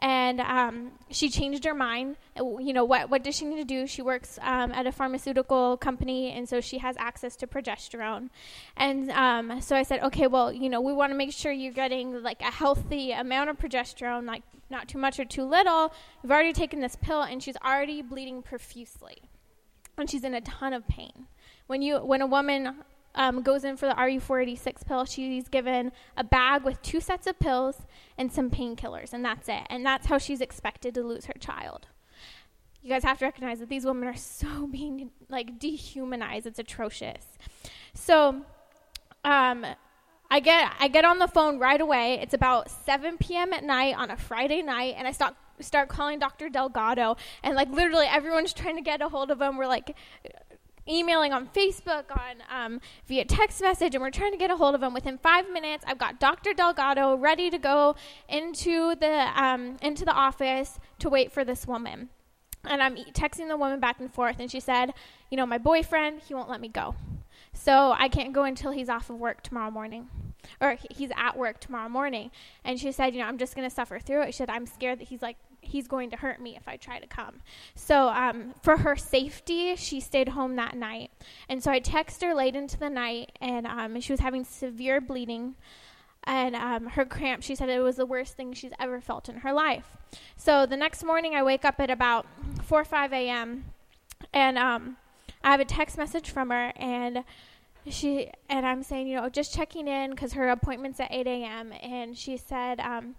and um, she changed her mind. You know, what, what does she need to do? She works um, at a pharmaceutical company, and so she has access to progesterone. And um, so I said, okay, well, you know, we want to make sure you're getting like a healthy amount of progesterone, like not too much or too little. You've already taken this pill, and she's already bleeding profusely, and she's in a ton of pain. When you, when a woman um, goes in for the RU486 pill, she's given a bag with two sets of pills and some painkillers, and that's it. And that's how she's expected to lose her child. You guys have to recognize that these women are so (laughs) being like dehumanized. It's atrocious. So, um, I get I get on the phone right away. It's about 7 p.m. at night on a Friday night, and I start start calling Dr. Delgado, and like literally everyone's trying to get a hold of him. We're like emailing on Facebook, on um, via text message, and we're trying to get a hold of him. Within five minutes, I've got Dr. Delgado ready to go into the um, into the office to wait for this woman. And I'm texting the woman back and forth, and she said, "You know, my boyfriend, he won't let me go, so I can't go until he's off of work tomorrow morning." Or he's at work tomorrow morning. And she said, You know, I'm just going to suffer through it. She said, I'm scared that he's like he's going to hurt me if I try to come. So, um, for her safety, she stayed home that night. And so I texted her late into the night, and um, she was having severe bleeding. And um, her cramp, she said it was the worst thing she's ever felt in her life. So the next morning, I wake up at about 4 or 5 a.m., and um, I have a text message from her, and she and I'm saying, you know, just checking in because her appointment's at 8 a.m. And she said, um,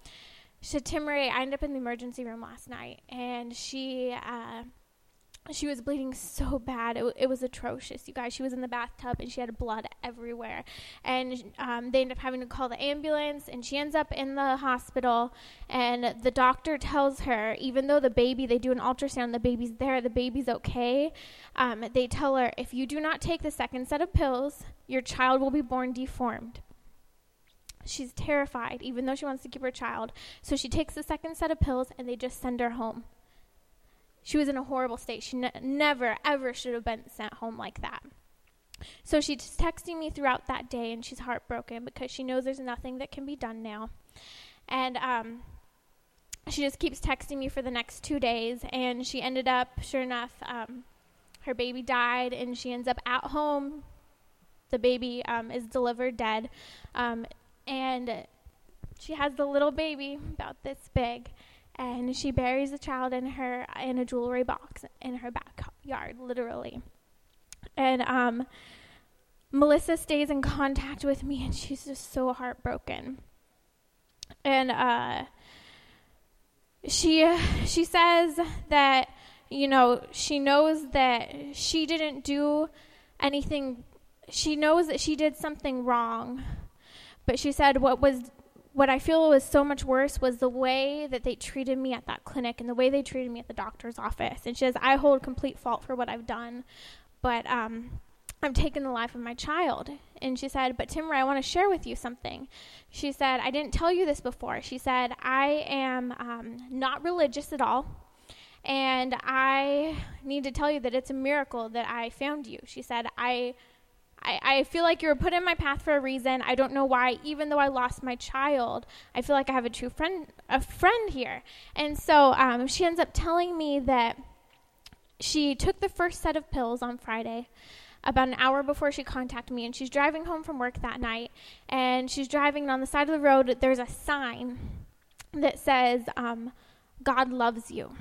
Ray, I ended up in the emergency room last night, and she uh, she was bleeding so bad. It, w- it was atrocious, you guys. She was in the bathtub and she had blood everywhere. And um, they ended up having to call the ambulance, and she ends up in the hospital. And the doctor tells her, even though the baby, they do an ultrasound, the baby's there, the baby's okay. Um, they tell her, if you do not take the second set of pills, your child will be born deformed. She's terrified, even though she wants to keep her child. So she takes the second set of pills and they just send her home. She was in a horrible state. She ne- never, ever should have been sent home like that. So she's texting me throughout that day and she's heartbroken because she knows there's nothing that can be done now. And um, she just keeps texting me for the next two days. And she ended up, sure enough, um, her baby died and she ends up at home. The baby um, is delivered dead. Um, and she has the little baby about this big and she buries the child in her in a jewelry box in her backyard literally and um Melissa stays in contact with me, and she's just so heartbroken. And uh, she she says that you know she knows that she didn't do anything. She knows that she did something wrong, but she said what was what I feel was so much worse was the way that they treated me at that clinic and the way they treated me at the doctor's office. And she says, I hold complete fault for what I've done, but um, I've taken the life of my child. And she said, But Timmerie, I want to share with you something. She said, I didn't tell you this before. She said, I am um, not religious at all. And I need to tell you that it's a miracle that I found you. She said, I I, I feel like you were put in my path for a reason. I don't know why. Even though I lost my child, I feel like I have a true friend, a friend here. And so um, she ends up telling me that she took the first set of pills on Friday about an hour before she contacted me and she's driving home from work that night and she's driving and on the side of the road there's a sign that says um, god loves you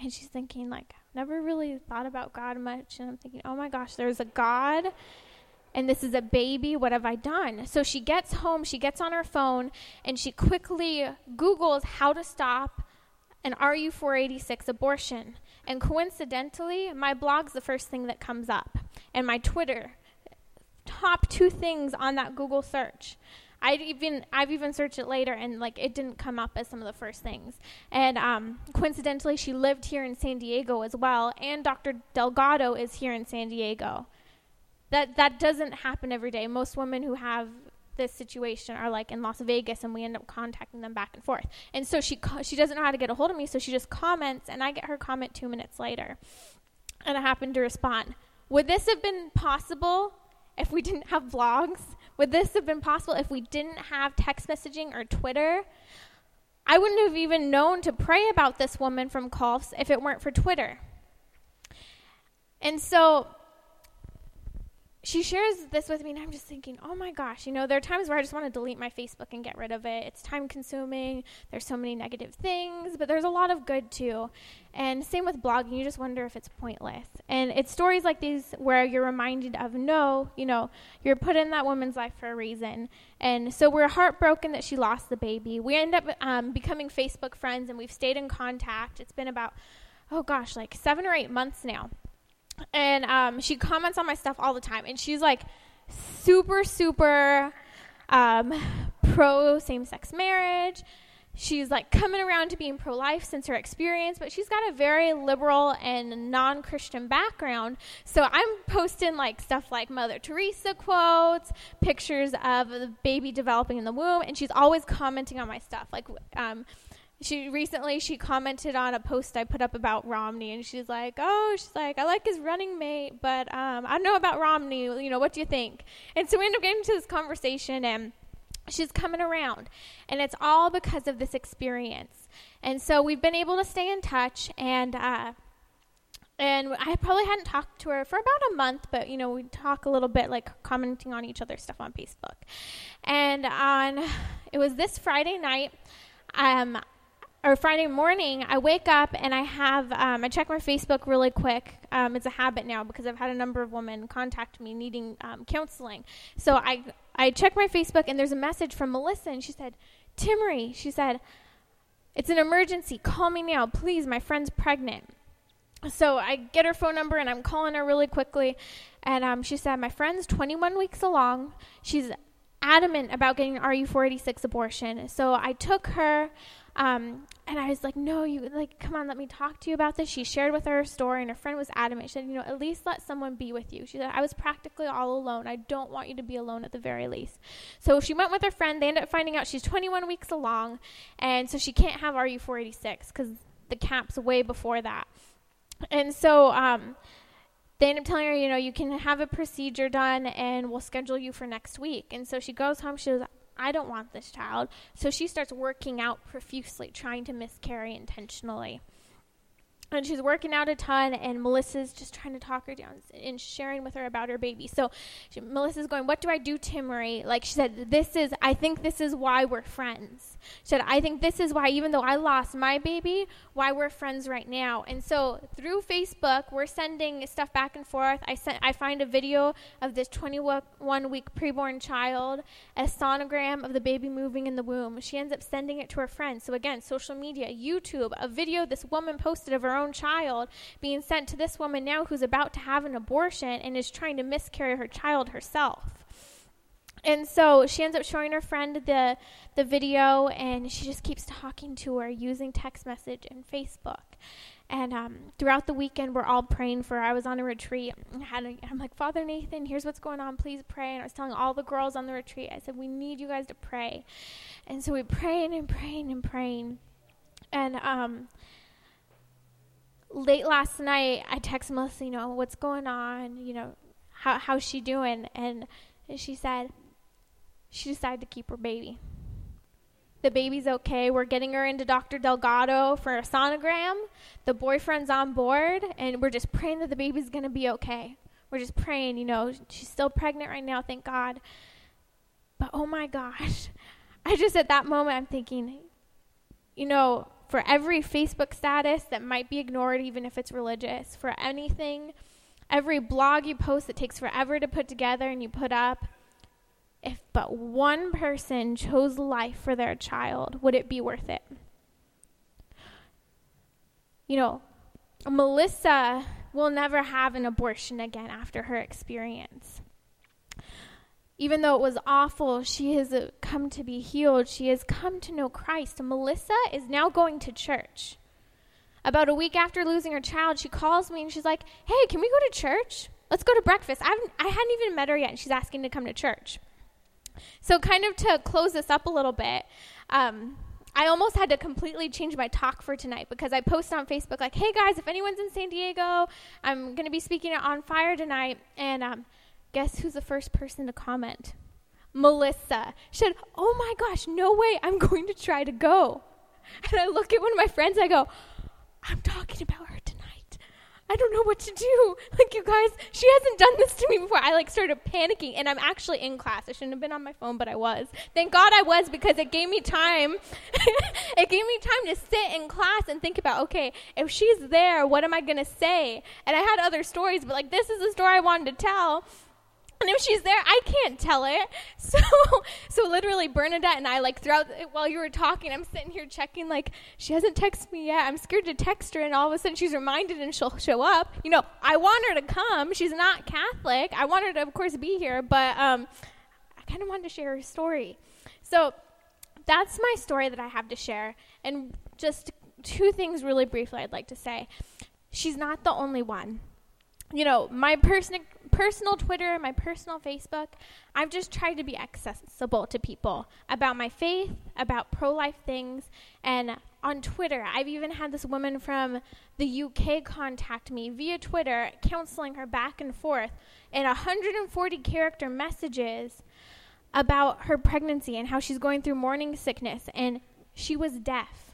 and she's thinking like never really thought about god much and i'm thinking oh my gosh there's a god and this is a baby. What have I done? So she gets home, she gets on her phone, and she quickly Googles how to stop an RU486 abortion. And coincidentally, my blog's the first thing that comes up, and my Twitter. Top two things on that Google search. I'd even I've even searched it later and like it didn't come up as some of the first things. And um, coincidentally, she lived here in San Diego as well, and Dr. Delgado is here in San Diego that that doesn't happen every day. Most women who have this situation are like in Las Vegas, and we end up contacting them back and forth. And so she co- she doesn't know how to get a hold of me, so she just comments, and I get her comment two minutes later, and I happen to respond. Would this have been possible if we didn't have blogs? Would this have been possible if we didn't have text messaging or Twitter? I wouldn't have even known to pray about this woman from Colf's if it weren't for Twitter. And so she shares this with me, and I'm just thinking, oh my gosh, you know, there are times where I just want to delete my Facebook and get rid of it. It's time consuming. There's so many negative things, but there's a lot of good too. And same with blogging, you just wonder if it's pointless. And it's stories like these where you're reminded of no, you know, you're put in that woman's life for a reason. And so we're heartbroken that she lost the baby. We end up um, becoming Facebook friends, and we've stayed in contact. It's been about, oh gosh, like seven or eight months now and um, she comments on my stuff all the time, and she's like super, super um, pro same-sex marriage. She's like coming around to being pro-life since her experience, but she's got a very liberal and non-Christian background. So I'm posting like stuff like Mother Teresa quotes, pictures of the baby developing in the womb, and she's always commenting on my stuff. Like um, she recently she commented on a post I put up about Romney, and she's like, "Oh, she's like, I like his running mate, but um, I don't know about Romney. You know, what do you think?" And so we end up getting into this conversation, and she's coming around, and it's all because of this experience. And so we've been able to stay in touch, and uh, and I probably hadn't talked to her for about a month, but you know, we talk a little bit, like commenting on each other's stuff on Facebook. And on it was this Friday night. Um, or Friday morning, I wake up and I have um, I check my Facebook really quick. Um, it's a habit now because I've had a number of women contact me needing um, counseling. So I I check my Facebook and there's a message from Melissa and she said, "Timmerie," she said, "It's an emergency. Call me now, please. My friend's pregnant." So I get her phone number and I'm calling her really quickly, and um, she said, "My friend's 21 weeks along. She's adamant about getting an RU486 abortion." So I took her. Um, and I was like, no, you like, come on, let me talk to you about this. She shared with her, her story, and her friend was adamant. She said, you know, at least let someone be with you. She said, I was practically all alone. I don't want you to be alone at the very least. So she went with her friend. They ended up finding out she's 21 weeks along, and so she can't have RU486 because the cap's way before that. And so um, they end up telling her, you know, you can have a procedure done, and we'll schedule you for next week. And so she goes home. She was I don't want this child. So she starts working out profusely, trying to miscarry intentionally. and she's working out a ton and melissa's just trying to talk her down and sharing with her about her baby so she, melissa's going what do i do timmerie like she said this is i think this is why we're friends she said i think this is why even though i lost my baby why we're friends right now. And so through facebook we're sending stuff back and forth. I sent i find a video of this 21 week preborn child a sonogram of the baby moving in the womb. She ends up sending it to her friends. So again social media youtube a video this woman posted of her own child being sent to this woman now who's about to have an abortion and is trying to miscarry her child herself. And so she ends up showing her friend the the video, and she just keeps talking to her using text message and Facebook. And um, throughout the weekend, we're all praying for her. I was on a retreat. And a, I'm like, Father Nathan, here's what's going on. Please pray. And I was telling all the girls on the retreat, I said, we need you guys to pray. And so we praying and praying and praying. And um, late last night, I texted Melissa, you know, what's going on? You know, how how's she doing? And she said she decided to keep her baby. The baby's okay. We're getting her into Dr. Delgado for a sonogram. The boyfriend's on board, and we're just praying that the baby's going to be okay. We're just praying, you know, she's still pregnant right now, thank God. But oh my gosh, (laughs) I just at that moment, I'm thinking, you know, for every Facebook status that might be ignored, even if it's religious, for anything, every blog you post that takes forever to put together and you put up, if but one person chose life for their child, would it be worth it? You know, Melissa will never have an abortion again after her experience even though it was awful, she has come to be healed. She has come to know Christ. Melissa is now going to church. About a week after losing her child, she calls me and she's like, Hey, can we go to church? Let's go to breakfast. I, I hadn't even met her yet, and she's asking to come to church. So, kind of to close this up a little bit, um, I almost had to completely change my talk for tonight because I posted on Facebook, like, hey guys, if anyone's in San Diego, I'm going to be speaking at On Fire tonight. And um, Guess who's the first person to comment? Melissa. She said, Oh my gosh, no way, I'm (laughs) going to try to go. And I look at one of my friends, I go, I'm talking about her. I don't know what to do. (laughs) Like, you guys, she hasn't done this to me before. I like started panicking, and I'm actually in class. I shouldn't have been on my phone, but I was. Thank God I was because it gave me time. (laughs) it gave me time to sit in class and think about, okay, if she's there, what am I to say? And I had other stories, but like, this is the story I wanted to tell. And if she's there, I can't tell it. (laughs) So, so literally, Bernadette and I, like, throughout while you were talking, I'm sitting here checking, like, she hasn't texted me yet. I'm scared to text her, and all of a sudden she's reminded and she'll show up. You know, I want her to come. She's not Catholic. I want her to, of course, be here, but um, I kind of wanted to share her story. So, that's my story that I have to share. And just two things really briefly I'd like to say. She's not the only one you know, my personal personal Twitter, my personal Facebook, I've just tried to be accessible to people about my faith, about pro-life things, and on Twitter, I've even had this woman from the UK contact me via Twitter, counseling her back and forth in 140 character messages about her pregnancy and how she's going through morning sickness. And she was deaf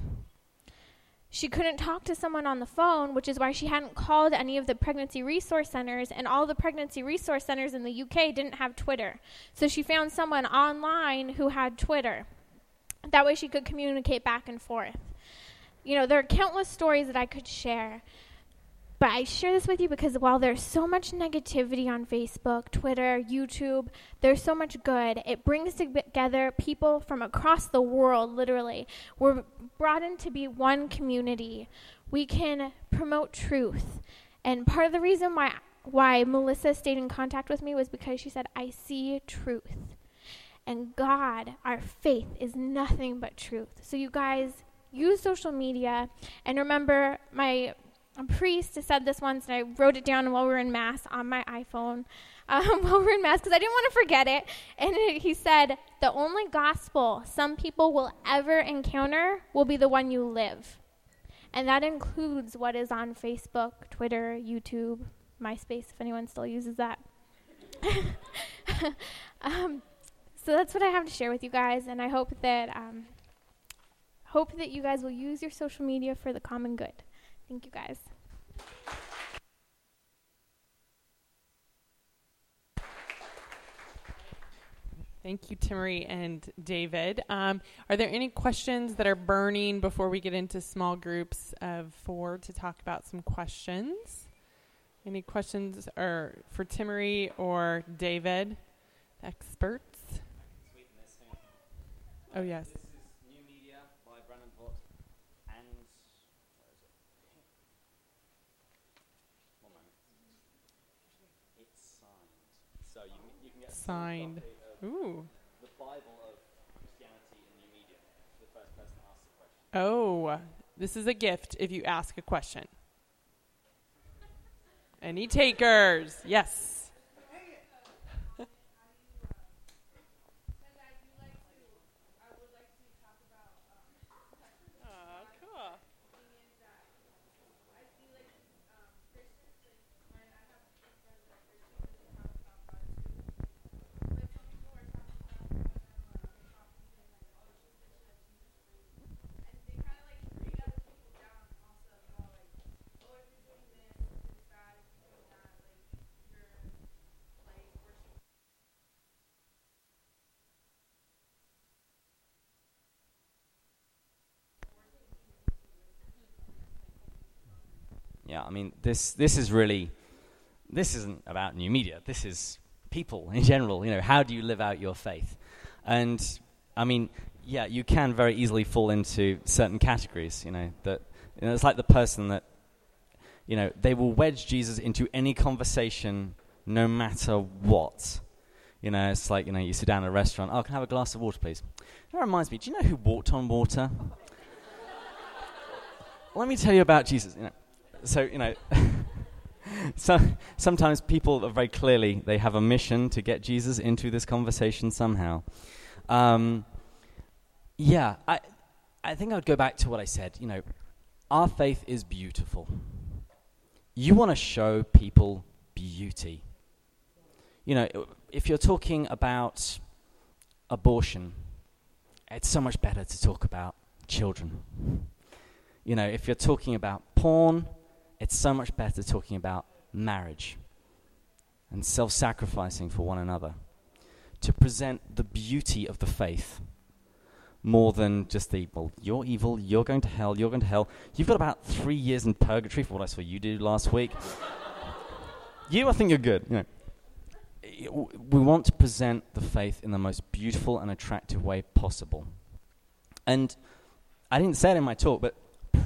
she couldn't talk to someone on the phone, which is why she hadn't called any of the pregnancy resource centers, and all the pregnancy resource centers in the UK didn't have Twitter. So she found someone online who had Twitter. That way she could communicate back and forth. You know, there are countless stories that I could share. But I share this with you because while there's so much negativity on Facebook, Twitter, YouTube, there's so much good. It brings together people from across the world, literally. We're brought in to be one community. We can promote truth. And part of the reason why why Melissa stayed in contact with me was because she said, I see truth. And God, our faith is nothing but truth. So you guys use social media and remember my a priest said this once, and I wrote it down while we were in Mass on my iPhone (laughs) um, while we were in Mass because I didn't want to forget it. And he said, The only gospel some people will ever encounter will be the one you live. And that includes what is on Facebook, Twitter, YouTube, MySpace, if anyone still uses that. (laughs) um, so that's what I have to share with you guys, and I hope that um, hope that you guys will use your social media for the common good. Thank you guys. Thank you, Timmerie and David. Um, are there any questions that are burning before we get into small groups of four to talk about some questions? Any questions or for Timmerie or David, experts? Oh yes. This is New Media by Brandon Vogt and where is it? One moment. It's signed. So you, you can get a Signed. copy of Ooh. the Bible of Christianity in New Media. The first person to ask the question. Oh, this is a gift if you ask a question. Any takers? Yes. Oh, cool. Yeah, I mean this this is really this isn't about new media. This is people (laughs) in general. You know, how do you live out your faith? And I mean, yeah, you can very easily fall into certain categories. You know, that you know, it's like the person that you know they will wedge Jesus into any conversation, no matter what. You know, it's like you know you sit down at a restaurant. Oh, can I have a glass of water, please? That reminds me. Do you know who walked on water? (laughs) Let me tell you about Jesus. You know, so you know (laughs) so sometimes people are very clearly they have a mission to get jesus into this conversation somehow. Um, yeah I, I think i would go back to what i said you know our faith is beautiful. You want to show people beauty. You know if you're talking about abortion it's so much better to talk about children. You know if you're talking about porn it's so much better talking about marriage and self sacrificing for one another. To present the beauty of the faith more than just the, well, you're evil, you're going to hell, you're going to hell. You've got about three years in purgatory for what I saw you do last week. you, I think you're good. You know, we want to present the faith in the most beautiful and attractive way possible. And I didn't say it in my talk, but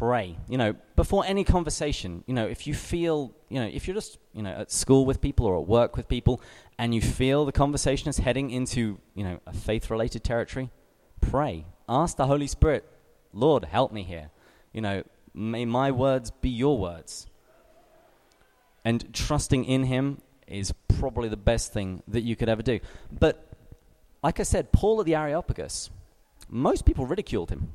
pray. You know, before any conversation, you know, if you feel, you know, if you're just, you know, at school with people or at work with people and you feel the conversation is heading into, you know, a faith related territory, pray. Ask the Holy Spirit, Lord, help me here. You know, may my words be your words. And trusting in Him is probably the best thing that you could ever do. But, like I said, Paul at the Areopagus, most people ridiculed him.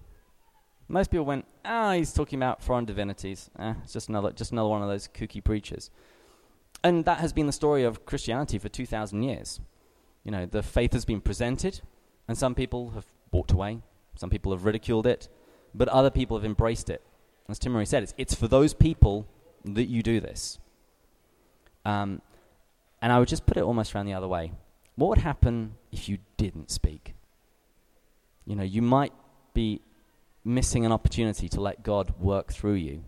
Most people went, ah, he's talking about foreign divinities. Eh, it's just another, just another one of those kooky preachers. And that has been the story of Christianity for 2,000 years. You know, the faith has been presented, and some people have walked away, some people have ridiculed it, but other people have embraced it. As Timmerie said, it's, it's for those people that you do this. Um, and I would just put it almost around the other way. What would happen if you didn't speak? You know, you might be missing an opportunity to let God work through you,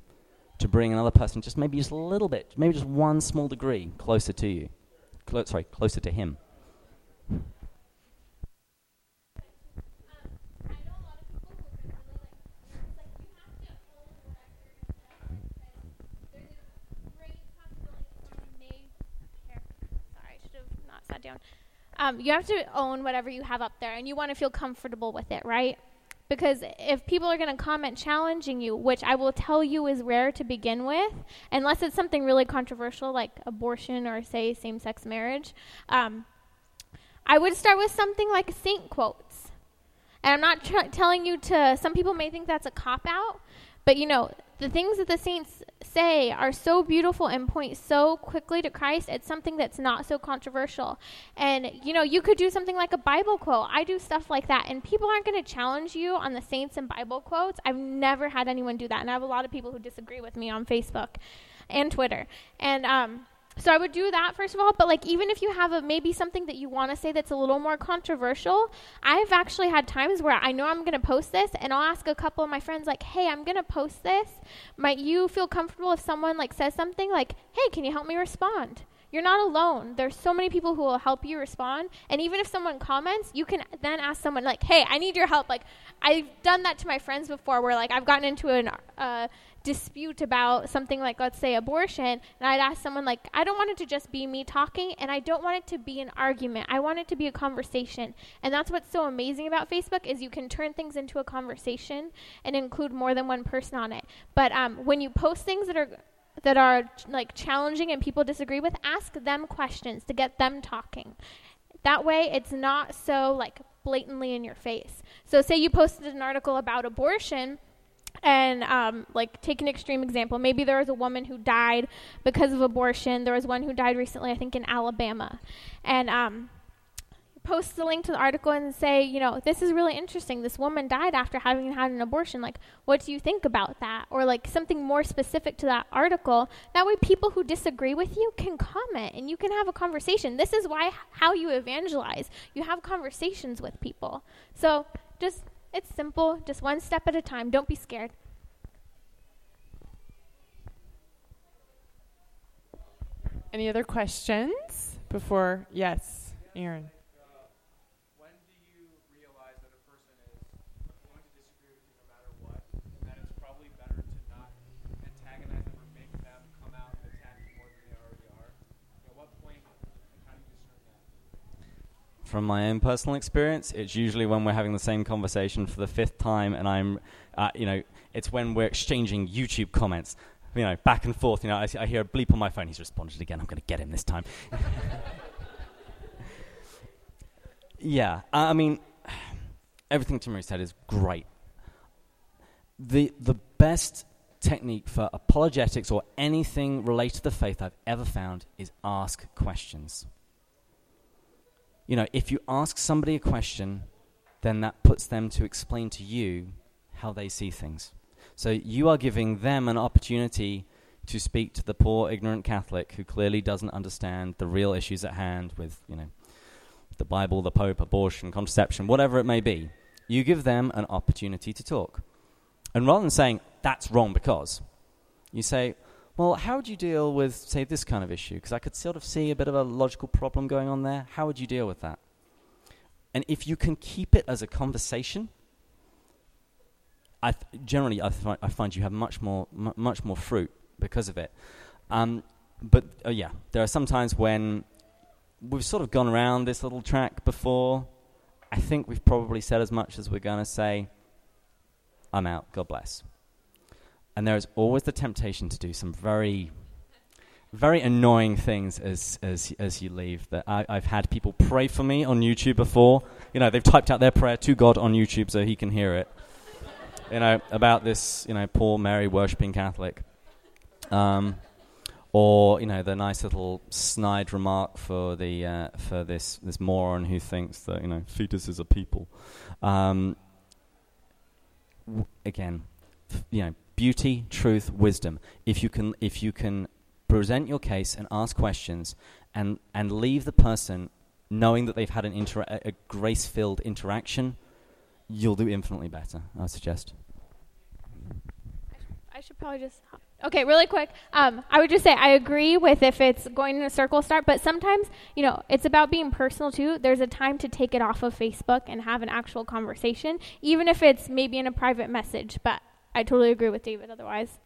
to bring another person just maybe just a little bit, maybe just one small degree closer to you. Clo- sorry, closer to Him. Um, you have to own whatever you have up there, and you want to feel comfortable with it, right? Because if people are going to comment challenging you, which I will tell you is rare to begin with, unless it's something really controversial like abortion or, say, same sex marriage, um, I would start with something like saint quotes. And I'm not tr- telling you to, some people may think that's a cop out, but you know, the things that the saints say are so beautiful and point so quickly to Christ. It's something that's not so controversial. And, you know, you could do something like a Bible quote. I do stuff like that. And people aren't going to challenge you on the saints and Bible quotes. I've never had anyone do that. And I have a lot of people who disagree with me on Facebook and Twitter. And, um, so I would do that first of all, but like even if you have a maybe something that you want to say that's a little more controversial, I've actually had times where I know I'm going to post this and I'll ask a couple of my friends like, "Hey, I'm going to post this. Might you feel comfortable if someone like says something like, "Hey, can you help me respond?" You're not alone. There's so many people who will help you respond. And even if someone comments, you can then ask someone like, "Hey, I need your help." Like I've done that to my friends before where like I've gotten into an uh, dispute about something like let's say abortion and I'd ask someone like I don't want it to just be me talking and I don't want it to be an argument. I want it to be a conversation. And that's what's so amazing about Facebook is you can turn things into a conversation and include more than one person on it. But um, when you post things that are that are like challenging and people disagree with, ask them questions to get them talking. That way it's not so like blatantly in your face. So say you posted an article about abortion and um, like take an extreme example. Maybe there was a woman who died because of abortion. There was one who died recently i think in alabama. And um, post the link to the article and say you know this is really interesting. This woman died after having had an abortion. Like what do you think about that? Or like something more specific to that article. That way people who disagree with you can comment and you can have a conversation. This is why how you evangelize. You have conversations with people. So just it's simple, just one step at a time. Don't be scared. Any other questions before? Yes, Aaron. From my own personal experience, it's usually when we're having the same conversation for the fifth time, and I'm, uh, you know, it's when we're exchanging YouTube comments, you know, back and forth. You know, I, I hear a bleep on my phone. He's responded again. I'm going to get him this time. (laughs) yeah, I mean, everything Timothy said is great. The the best technique for apologetics or anything related to the faith I've ever found is ask questions you know, if you ask somebody a question, then that puts them to explain to you how they see things. So you are giving them an opportunity to speak to the poor, ignorant Catholic who clearly doesn't understand the real issues at hand with, you know, the Bible, the Pope, abortion, contraception, whatever it may be. You give them an opportunity to talk. And rather than saying, that's wrong because, you say, well, how would you deal with, say, this kind of issue? Because I could sort of see a bit of a logical problem going on there. How would you deal with that? And if you can keep it as a conversation, I th- generally I, th- I, find you have much more m- much more fruit because of it. Um, but uh, yeah, there are some times when we've sort of gone around this little track before. I think we've probably said as much as we're going to say. I'm out. God bless. And there is always the temptation to do some very, very annoying things as, as, as you leave. That I, I've had people pray for me on YouTube before. You know, they've typed out their prayer to God on YouTube so he can hear it. you know, about this, you know, poor Mary worshipping Catholic. Um, or you know the nice little snide remark for the uh, for this this moron who thinks that you know fetuses are people. Um, w- again, f- you know, beauty, truth, wisdom. If you can, if you can present your case and ask questions and, and leave the person knowing that they've had an inter- a grace-filled interaction, you'll do infinitely better, I suggest. I should probably just. Okay, really quick. Um, I would just say I agree with if it's going in a circle start, but sometimes, you know, it's about being personal too. There's a time to take it off of Facebook and have an actual conversation, even if it's maybe in a private message. But I totally agree with David otherwise.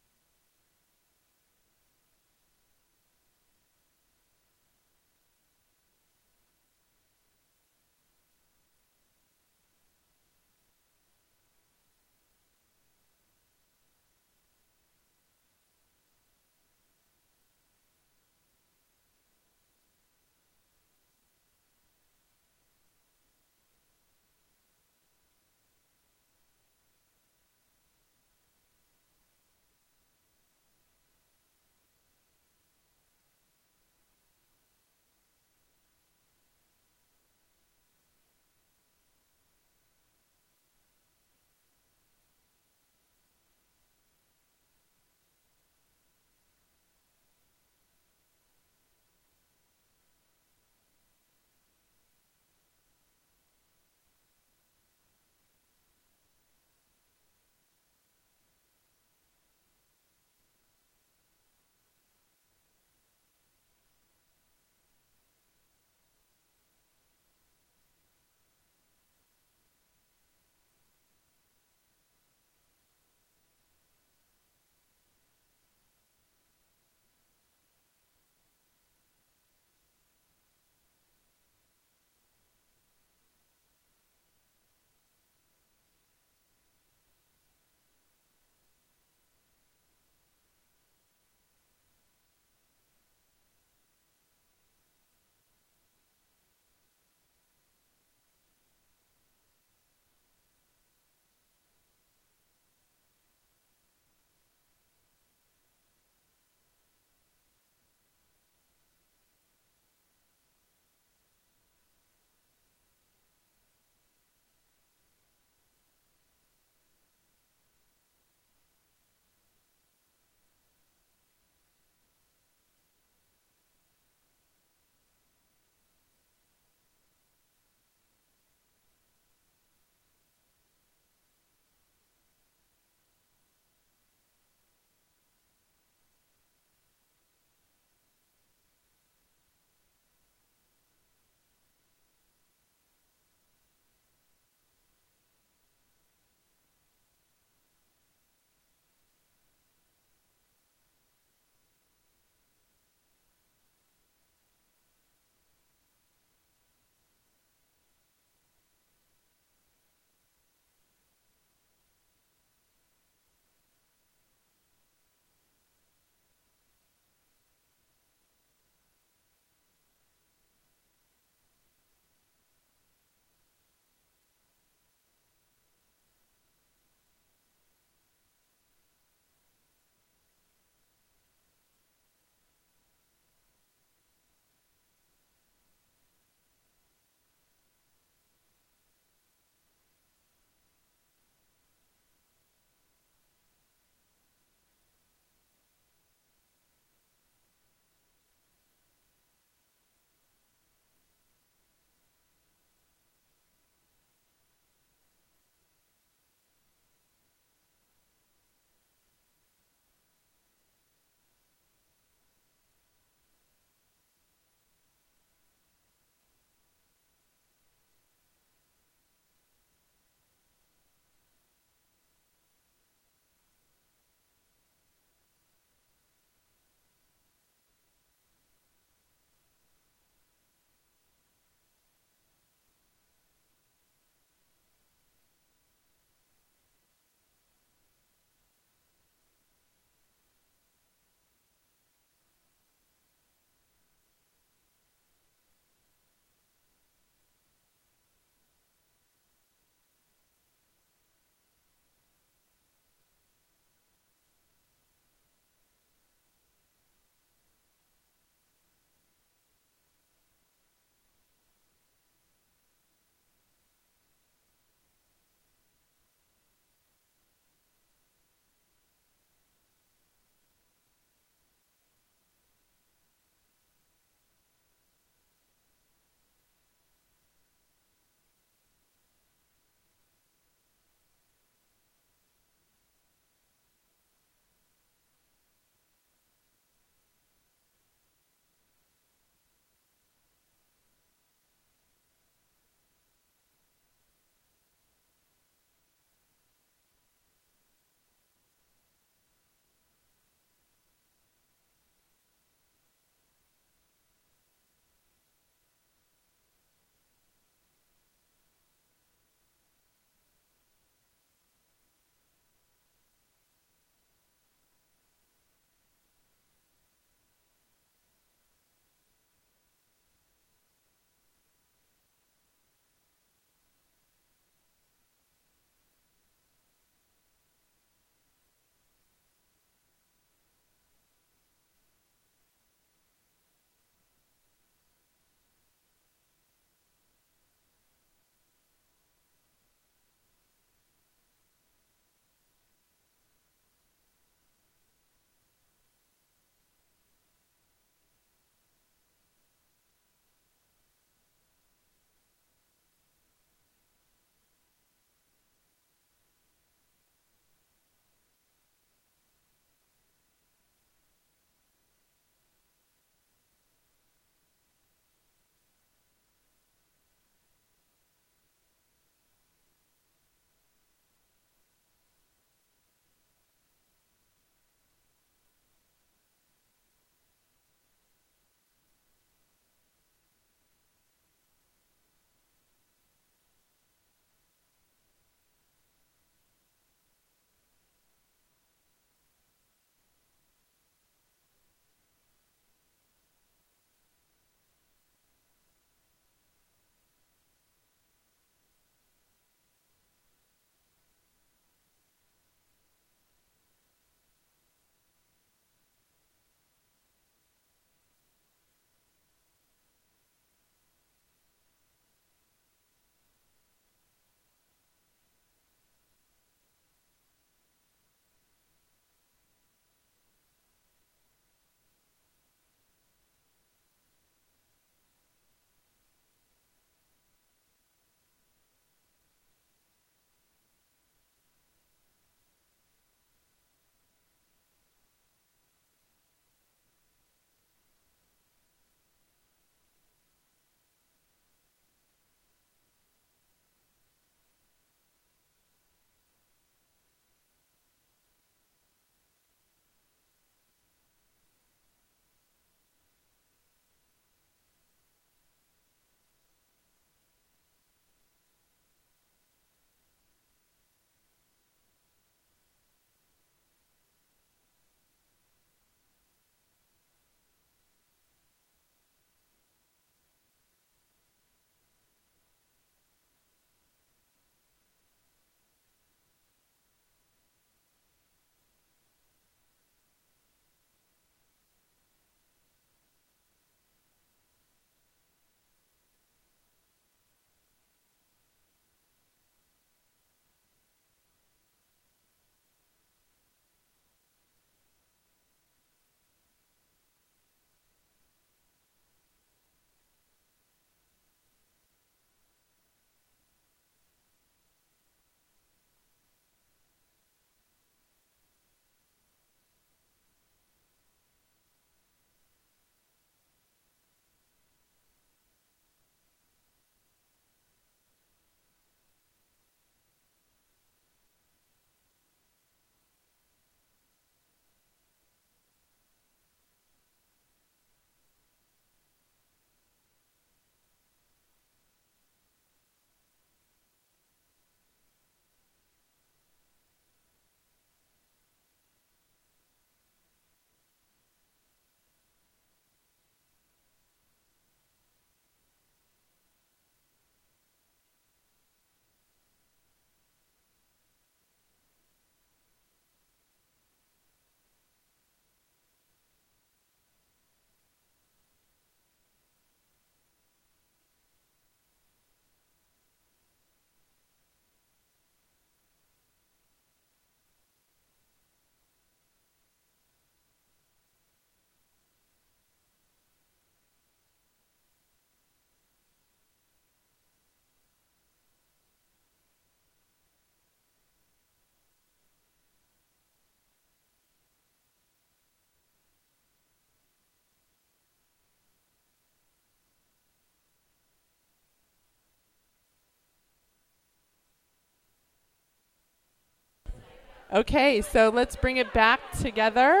Okay, so let's bring it back together.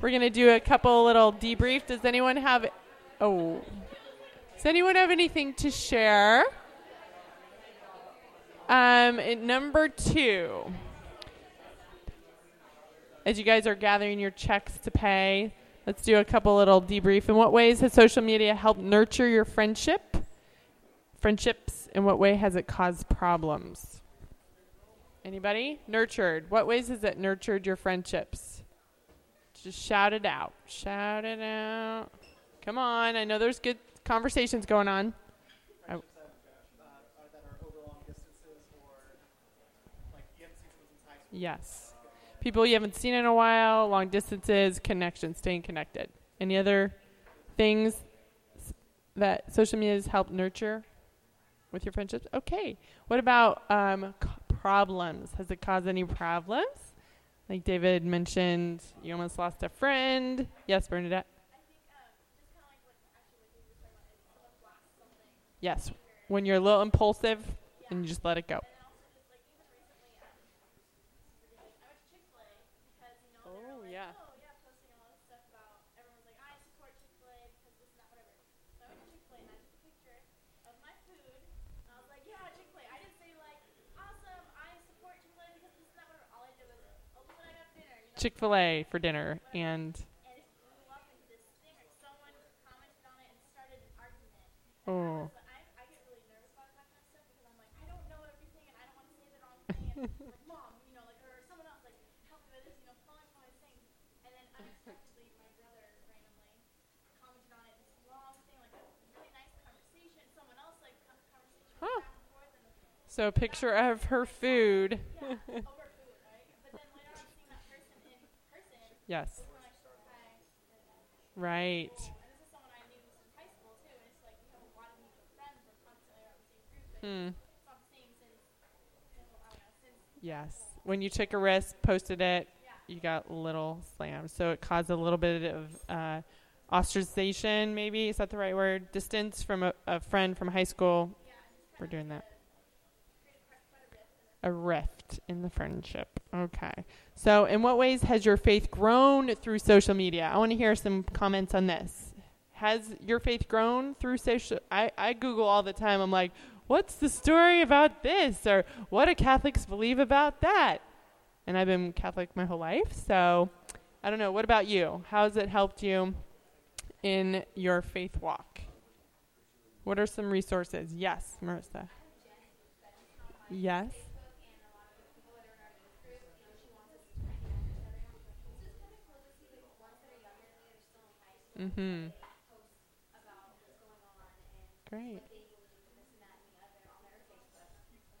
We're going to do a couple little debrief. Does anyone have Oh. Does anyone have anything to share? Um, number 2. As you guys are gathering your checks to pay, let's do a couple little debrief. In what ways has social media helped nurture your friendship? Friendships, in what way has it caused problems? Anybody? Nurtured. What ways has it nurtured your friendships? Just shout it out. Shout it out. Come on. I know there's good conversations going on. Yes. People you haven't seen in a while, long distances, connection, staying connected. Any other things that social media has helped nurture with your friendships? Okay. What about um, problems? Has it caused any problems? Like David mentioned, you almost lost a friend. Yes, Bernadette. Yes, when you're a little impulsive and you just let it go. Chick Fil A for dinner, and oh, (laughs) Huh. So a picture of her food. (laughs) (laughs) yes. Right. Hmm. Yes. When you took a risk, posted it, you got little slams. So it caused a little bit of uh, ostracization, maybe. Is that the right word? Distance from a, a friend from high school. We're doing that. A rift in the friendship. Okay. So, in what ways has your faith grown through social media? I want to hear some comments on this. Has your faith grown through social? I, I Google all the time. I'm like, what's the story about this? Or what do Catholics believe about that? And I've been Catholic my whole life. So, I don't know. What about you? How has it helped you in your faith walk? What are some resources? Yes, Marissa. Yes. Mhm. Great.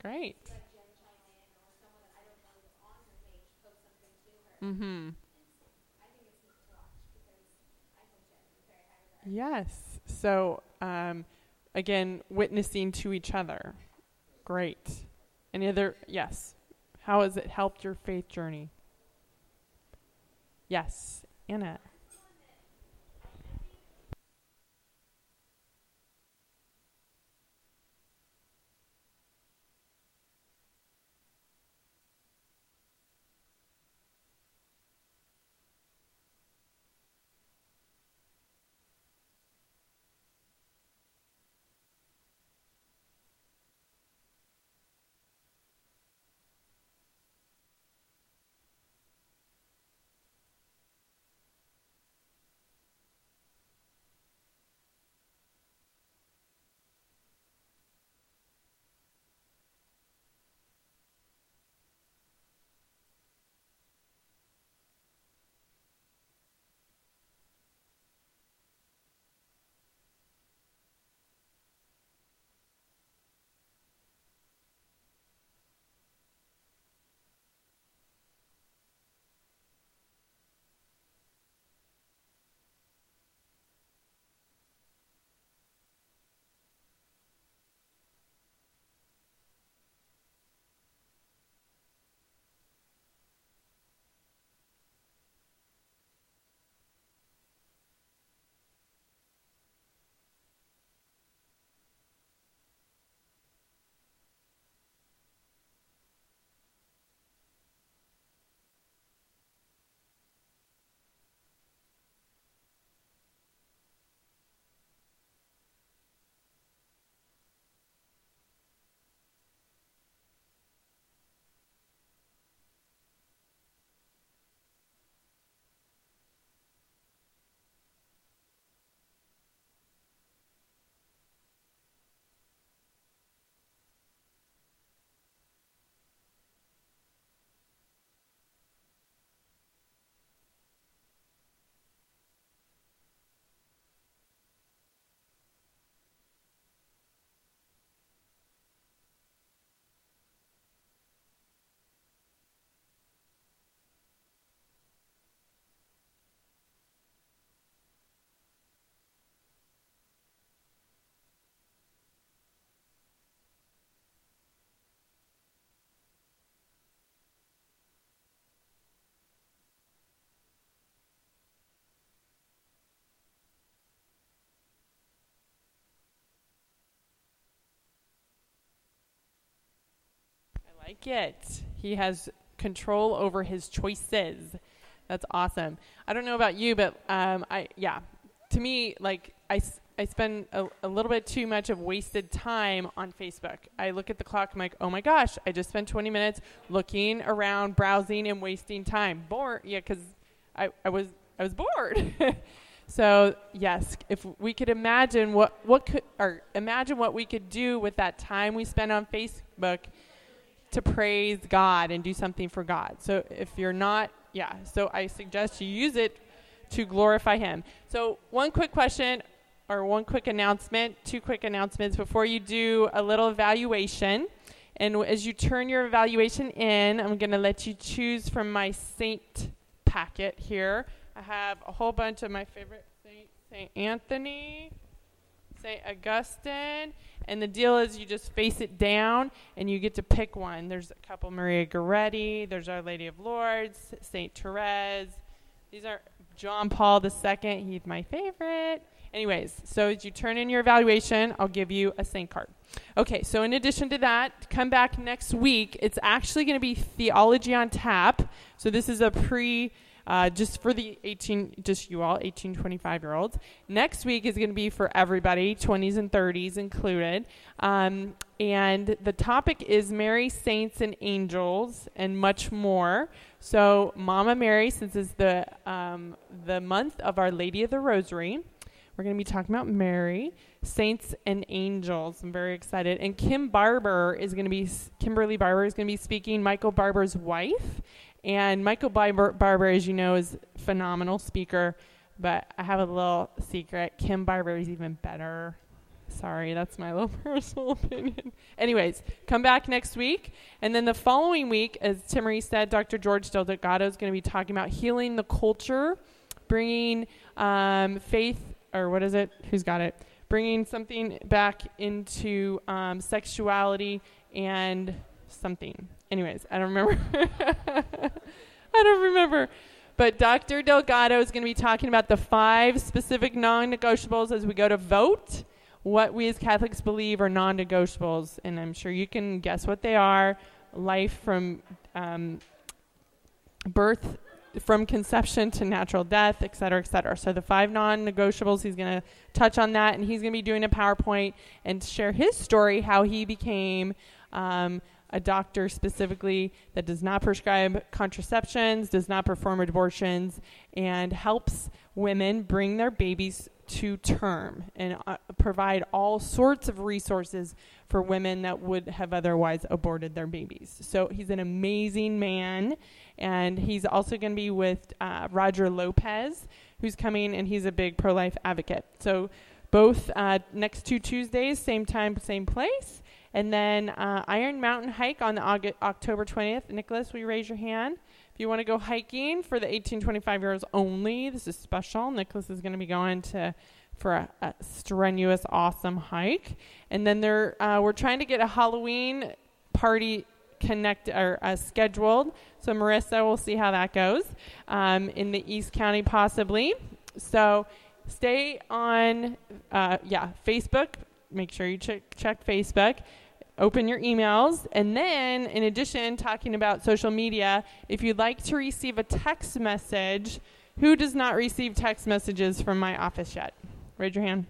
Great. Mhm. Yes. So, um, again, witnessing to each other. Great. Any other? Yes. How has it helped your faith journey? Yes, Anna. Like it. He has control over his choices. That's awesome. I don't know about you, but um, I yeah, to me like I, I spend a, a little bit too much of wasted time on Facebook. I look at the clock. I'm like, oh my gosh, I just spent 20 minutes looking around, browsing, and wasting time. Bored, yeah, because I, I was I was bored. (laughs) so yes, if we could imagine what what could or imagine what we could do with that time we spend on Facebook to praise God and do something for God. So if you're not, yeah, so I suggest you use it to glorify Him. So one quick question or one quick announcement, two quick announcements before you do a little evaluation. And as you turn your evaluation in, I'm going to let you choose from my saint packet here. I have a whole bunch of my favorite saints St. Anthony, St. Augustine, and the deal is you just face it down and you get to pick one. There's a couple Maria Goretti, there's Our Lady of Lourdes, St. Therese. These are John Paul II, he's my favorite. Anyways, so as you turn in your evaluation, I'll give you a saint card. Okay, so in addition to that, come back next week. It's actually going to be theology on tap. So this is a pre, uh, just for the 18, just you all, 18, 25 year olds. Next week is going to be for everybody, 20s and 30s included. Um, and the topic is Mary, Saints, and Angels, and much more. So, Mama Mary, since it's the um, the month of Our Lady of the Rosary, we're going to be talking about Mary, saints, and angels. I'm very excited. And Kim Barber is going to be Kimberly Barber is going to be speaking. Michael Barber's wife, and Michael Barber, Barber, as you know, is a phenomenal speaker. But I have a little secret. Kim Barber is even better. Sorry, that's my (laughs) little personal opinion. Anyways, come back next week. And then the following week, as Timmerie said, Dr. George Delgado is going to be talking about healing the culture, bringing um, faith, or what is it? Who's got it? Bringing something back into um, sexuality and something. Anyways, I don't remember. (laughs) I don't remember. But Dr. Delgado is going to be talking about the five specific non negotiables as we go to vote what we as Catholics believe are non negotiables. And I'm sure you can guess what they are life from um, birth, from conception to natural death, et cetera, et cetera. So the five non negotiables, he's going to touch on that. And he's going to be doing a PowerPoint and share his story, how he became. Um, a doctor specifically that does not prescribe contraceptions, does not perform abortions, and helps women bring their babies to term and uh, provide all sorts of resources for women that would have otherwise aborted their babies. So he's an amazing man, and he's also going to be with uh, Roger Lopez, who's coming, and he's a big pro life advocate. So both uh, next two Tuesdays, same time, same place. And then uh, Iron Mountain Hike on the August, October 20th. Nicholas, will you raise your hand? If you want to go hiking for the 18 25 year olds only, this is special. Nicholas is going to be going to for a, a, strenuous, awesome hike. And then there, uh, we're trying to get a Halloween party connect or uh, scheduled. So Marissa, we'll see how that goes um, in the East County, possibly. So stay on, uh, yeah, Facebook. Make sure you check check Facebook open your emails. And then, in addition, talking about social media, if you'd like to receive a text message, who does not receive text messages from my office yet? Raise your hand.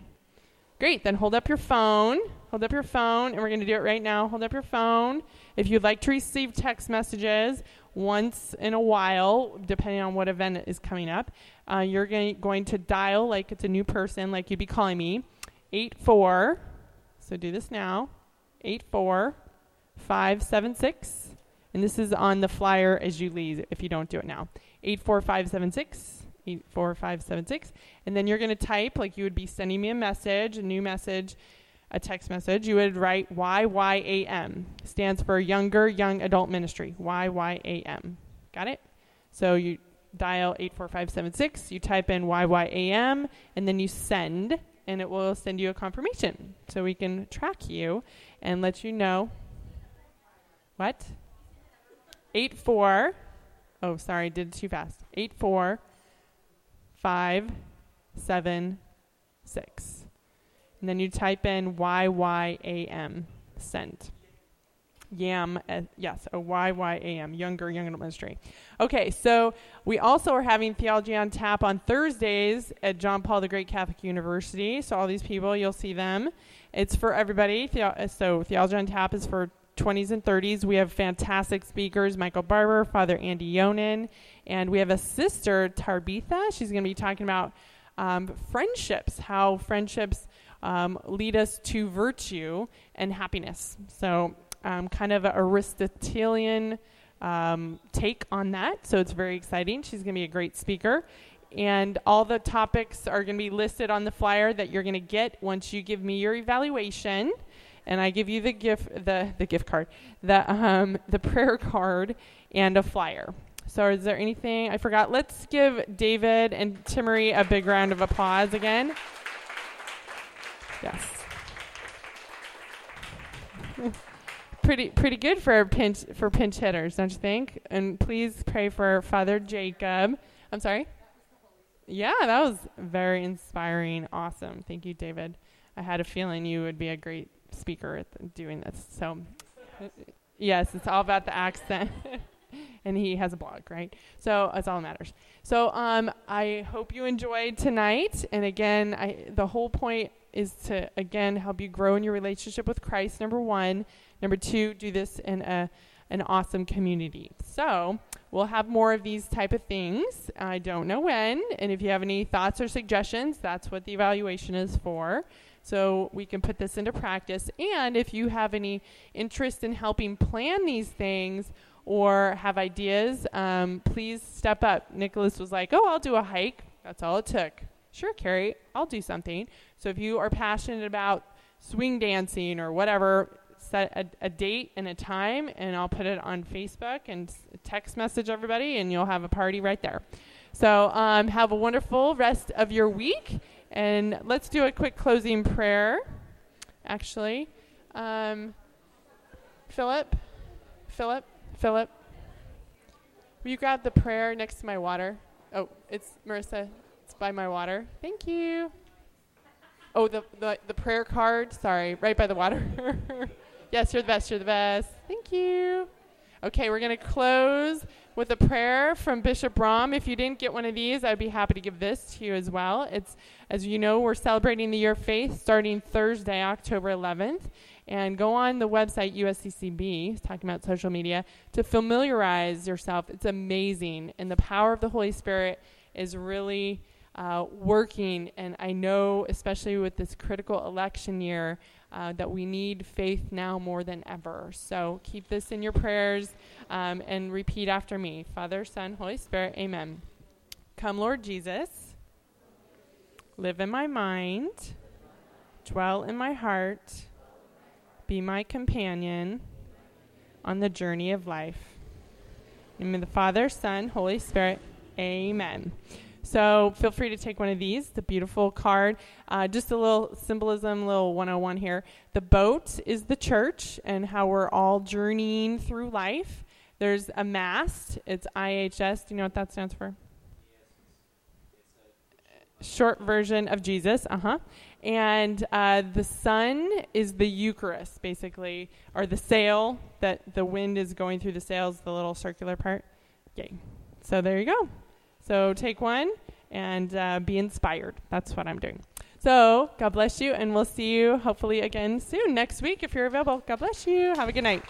Great, then hold up your phone. Hold up your phone, and we're going to do it right now. Hold up your phone. If you'd like to receive text messages once in a while, depending on what event is coming up, uh, you're going to dial like it's a new person, like you'd be calling me, 84. So do this now. 84576. And this is on the flyer as you leave if you don't do it now. 84576. 84576. And then you're going to type, like you would be sending me a message, a new message, a text message. You would write YYAM. Stands for Younger Young Adult Ministry. YYAM. Got it? So you dial 84576, you type in YYAM, and then you send, and it will send you a confirmation so we can track you and let you know. What? Eight four. Oh, sorry, did too fast. Eight four five seven six. And then you type in YYAM send. YAM, uh, yes, a Y Y A M, Younger Young Adult Ministry. Okay, so we also are having Theology on Tap on Thursdays at John Paul the Great Catholic University. So all these people, you'll see them. It's for everybody. The- so Theology on Tap is for 20s and 30s. We have fantastic speakers Michael Barber, Father Andy Younan, and we have a sister, Tabitha. She's going to be talking about um, friendships, how friendships um, lead us to virtue and happiness. So, um, kind of a Aristotelian um, take on that. So, it's very exciting. She's going to be a great speaker. And all the topics are going to be listed on the flyer that you're going to get once you give me your evaluation and I give you the gift the the gift card, the um the prayer card and a flyer. So is there anything I forgot? Let's give David and Timmerie a big round of applause again. Yes. (laughs) pretty pretty good for pinch for pinch hitters, don't you think? And please pray for Father Jacob. I'm sorry. Yeah, that was very inspiring. Awesome. Thank you, David. I had a feeling you would be a great speaker at doing this. So, yes, it's all about the accent. (laughs) and he has a blog, right? So that's all that matters. So um, I hope you enjoyed tonight. And again, I, the whole point is to again help you grow in your relationship with Christ. Number one. Number two, do this in a an awesome community. So we'll have more of these type of things. I don't know when. And if you have any thoughts or suggestions, that's what the evaluation is for so we can put this into practice. And if you have any interest in helping plan these things or have ideas, um, please step up. Nicholas was like, Oh, I'll do a hike. That's all it took. Sure, Carrie, I'll do something. So if you are passionate about swing dancing or whatever, set a, a, date and a time, and I'll put it on Facebook and text message everybody, and you'll have a party right there. So um, have a wonderful rest of your week. And let's do a quick closing prayer, actually. Um, Philip, Philip, Philip, will you grab the prayer next to my water? Oh, it's Marissa. It's by my water. Thank you. Oh, the, the, the prayer card. Sorry, right by the water. (laughs) yes, you're the best. You're the best. Thank you. Okay, we're going to close with a prayer from Bishop Brom. If you didn't get one of these, I'd be happy to give this to you as well. It's, as you know, we're celebrating the year of faith starting Thursday, October 11th. And go on the website USCCB, talking about social media, to familiarize yourself. It's amazing. And the power of the Holy Spirit is really uh, working. And I know, especially with this critical election year, uh, that we need faith now more than ever. So keep this in your prayers um, and repeat after me Father, Son, Holy Spirit, Amen. Come, Lord Jesus, live in my mind, dwell in my heart, be my companion on the journey of life. In the the Father, Son, Holy Spirit, Amen. So feel free to take one of these, the beautiful card. Uh, just a little symbolism, little 101 here. The boat is the church and how we're all journeying through life. There's a mast. It's IHS. Do you know what that stands for? Short version of Jesus. Uh huh. And uh, the sun is the Eucharist, basically, or the sail that the wind is going through the sails, the little circular part. Yay. So there you go. So take one and uh, be inspired. That's what I'm doing. So God bless you, and we'll see you hopefully again soon next week if you're available. God bless you. Have a good night.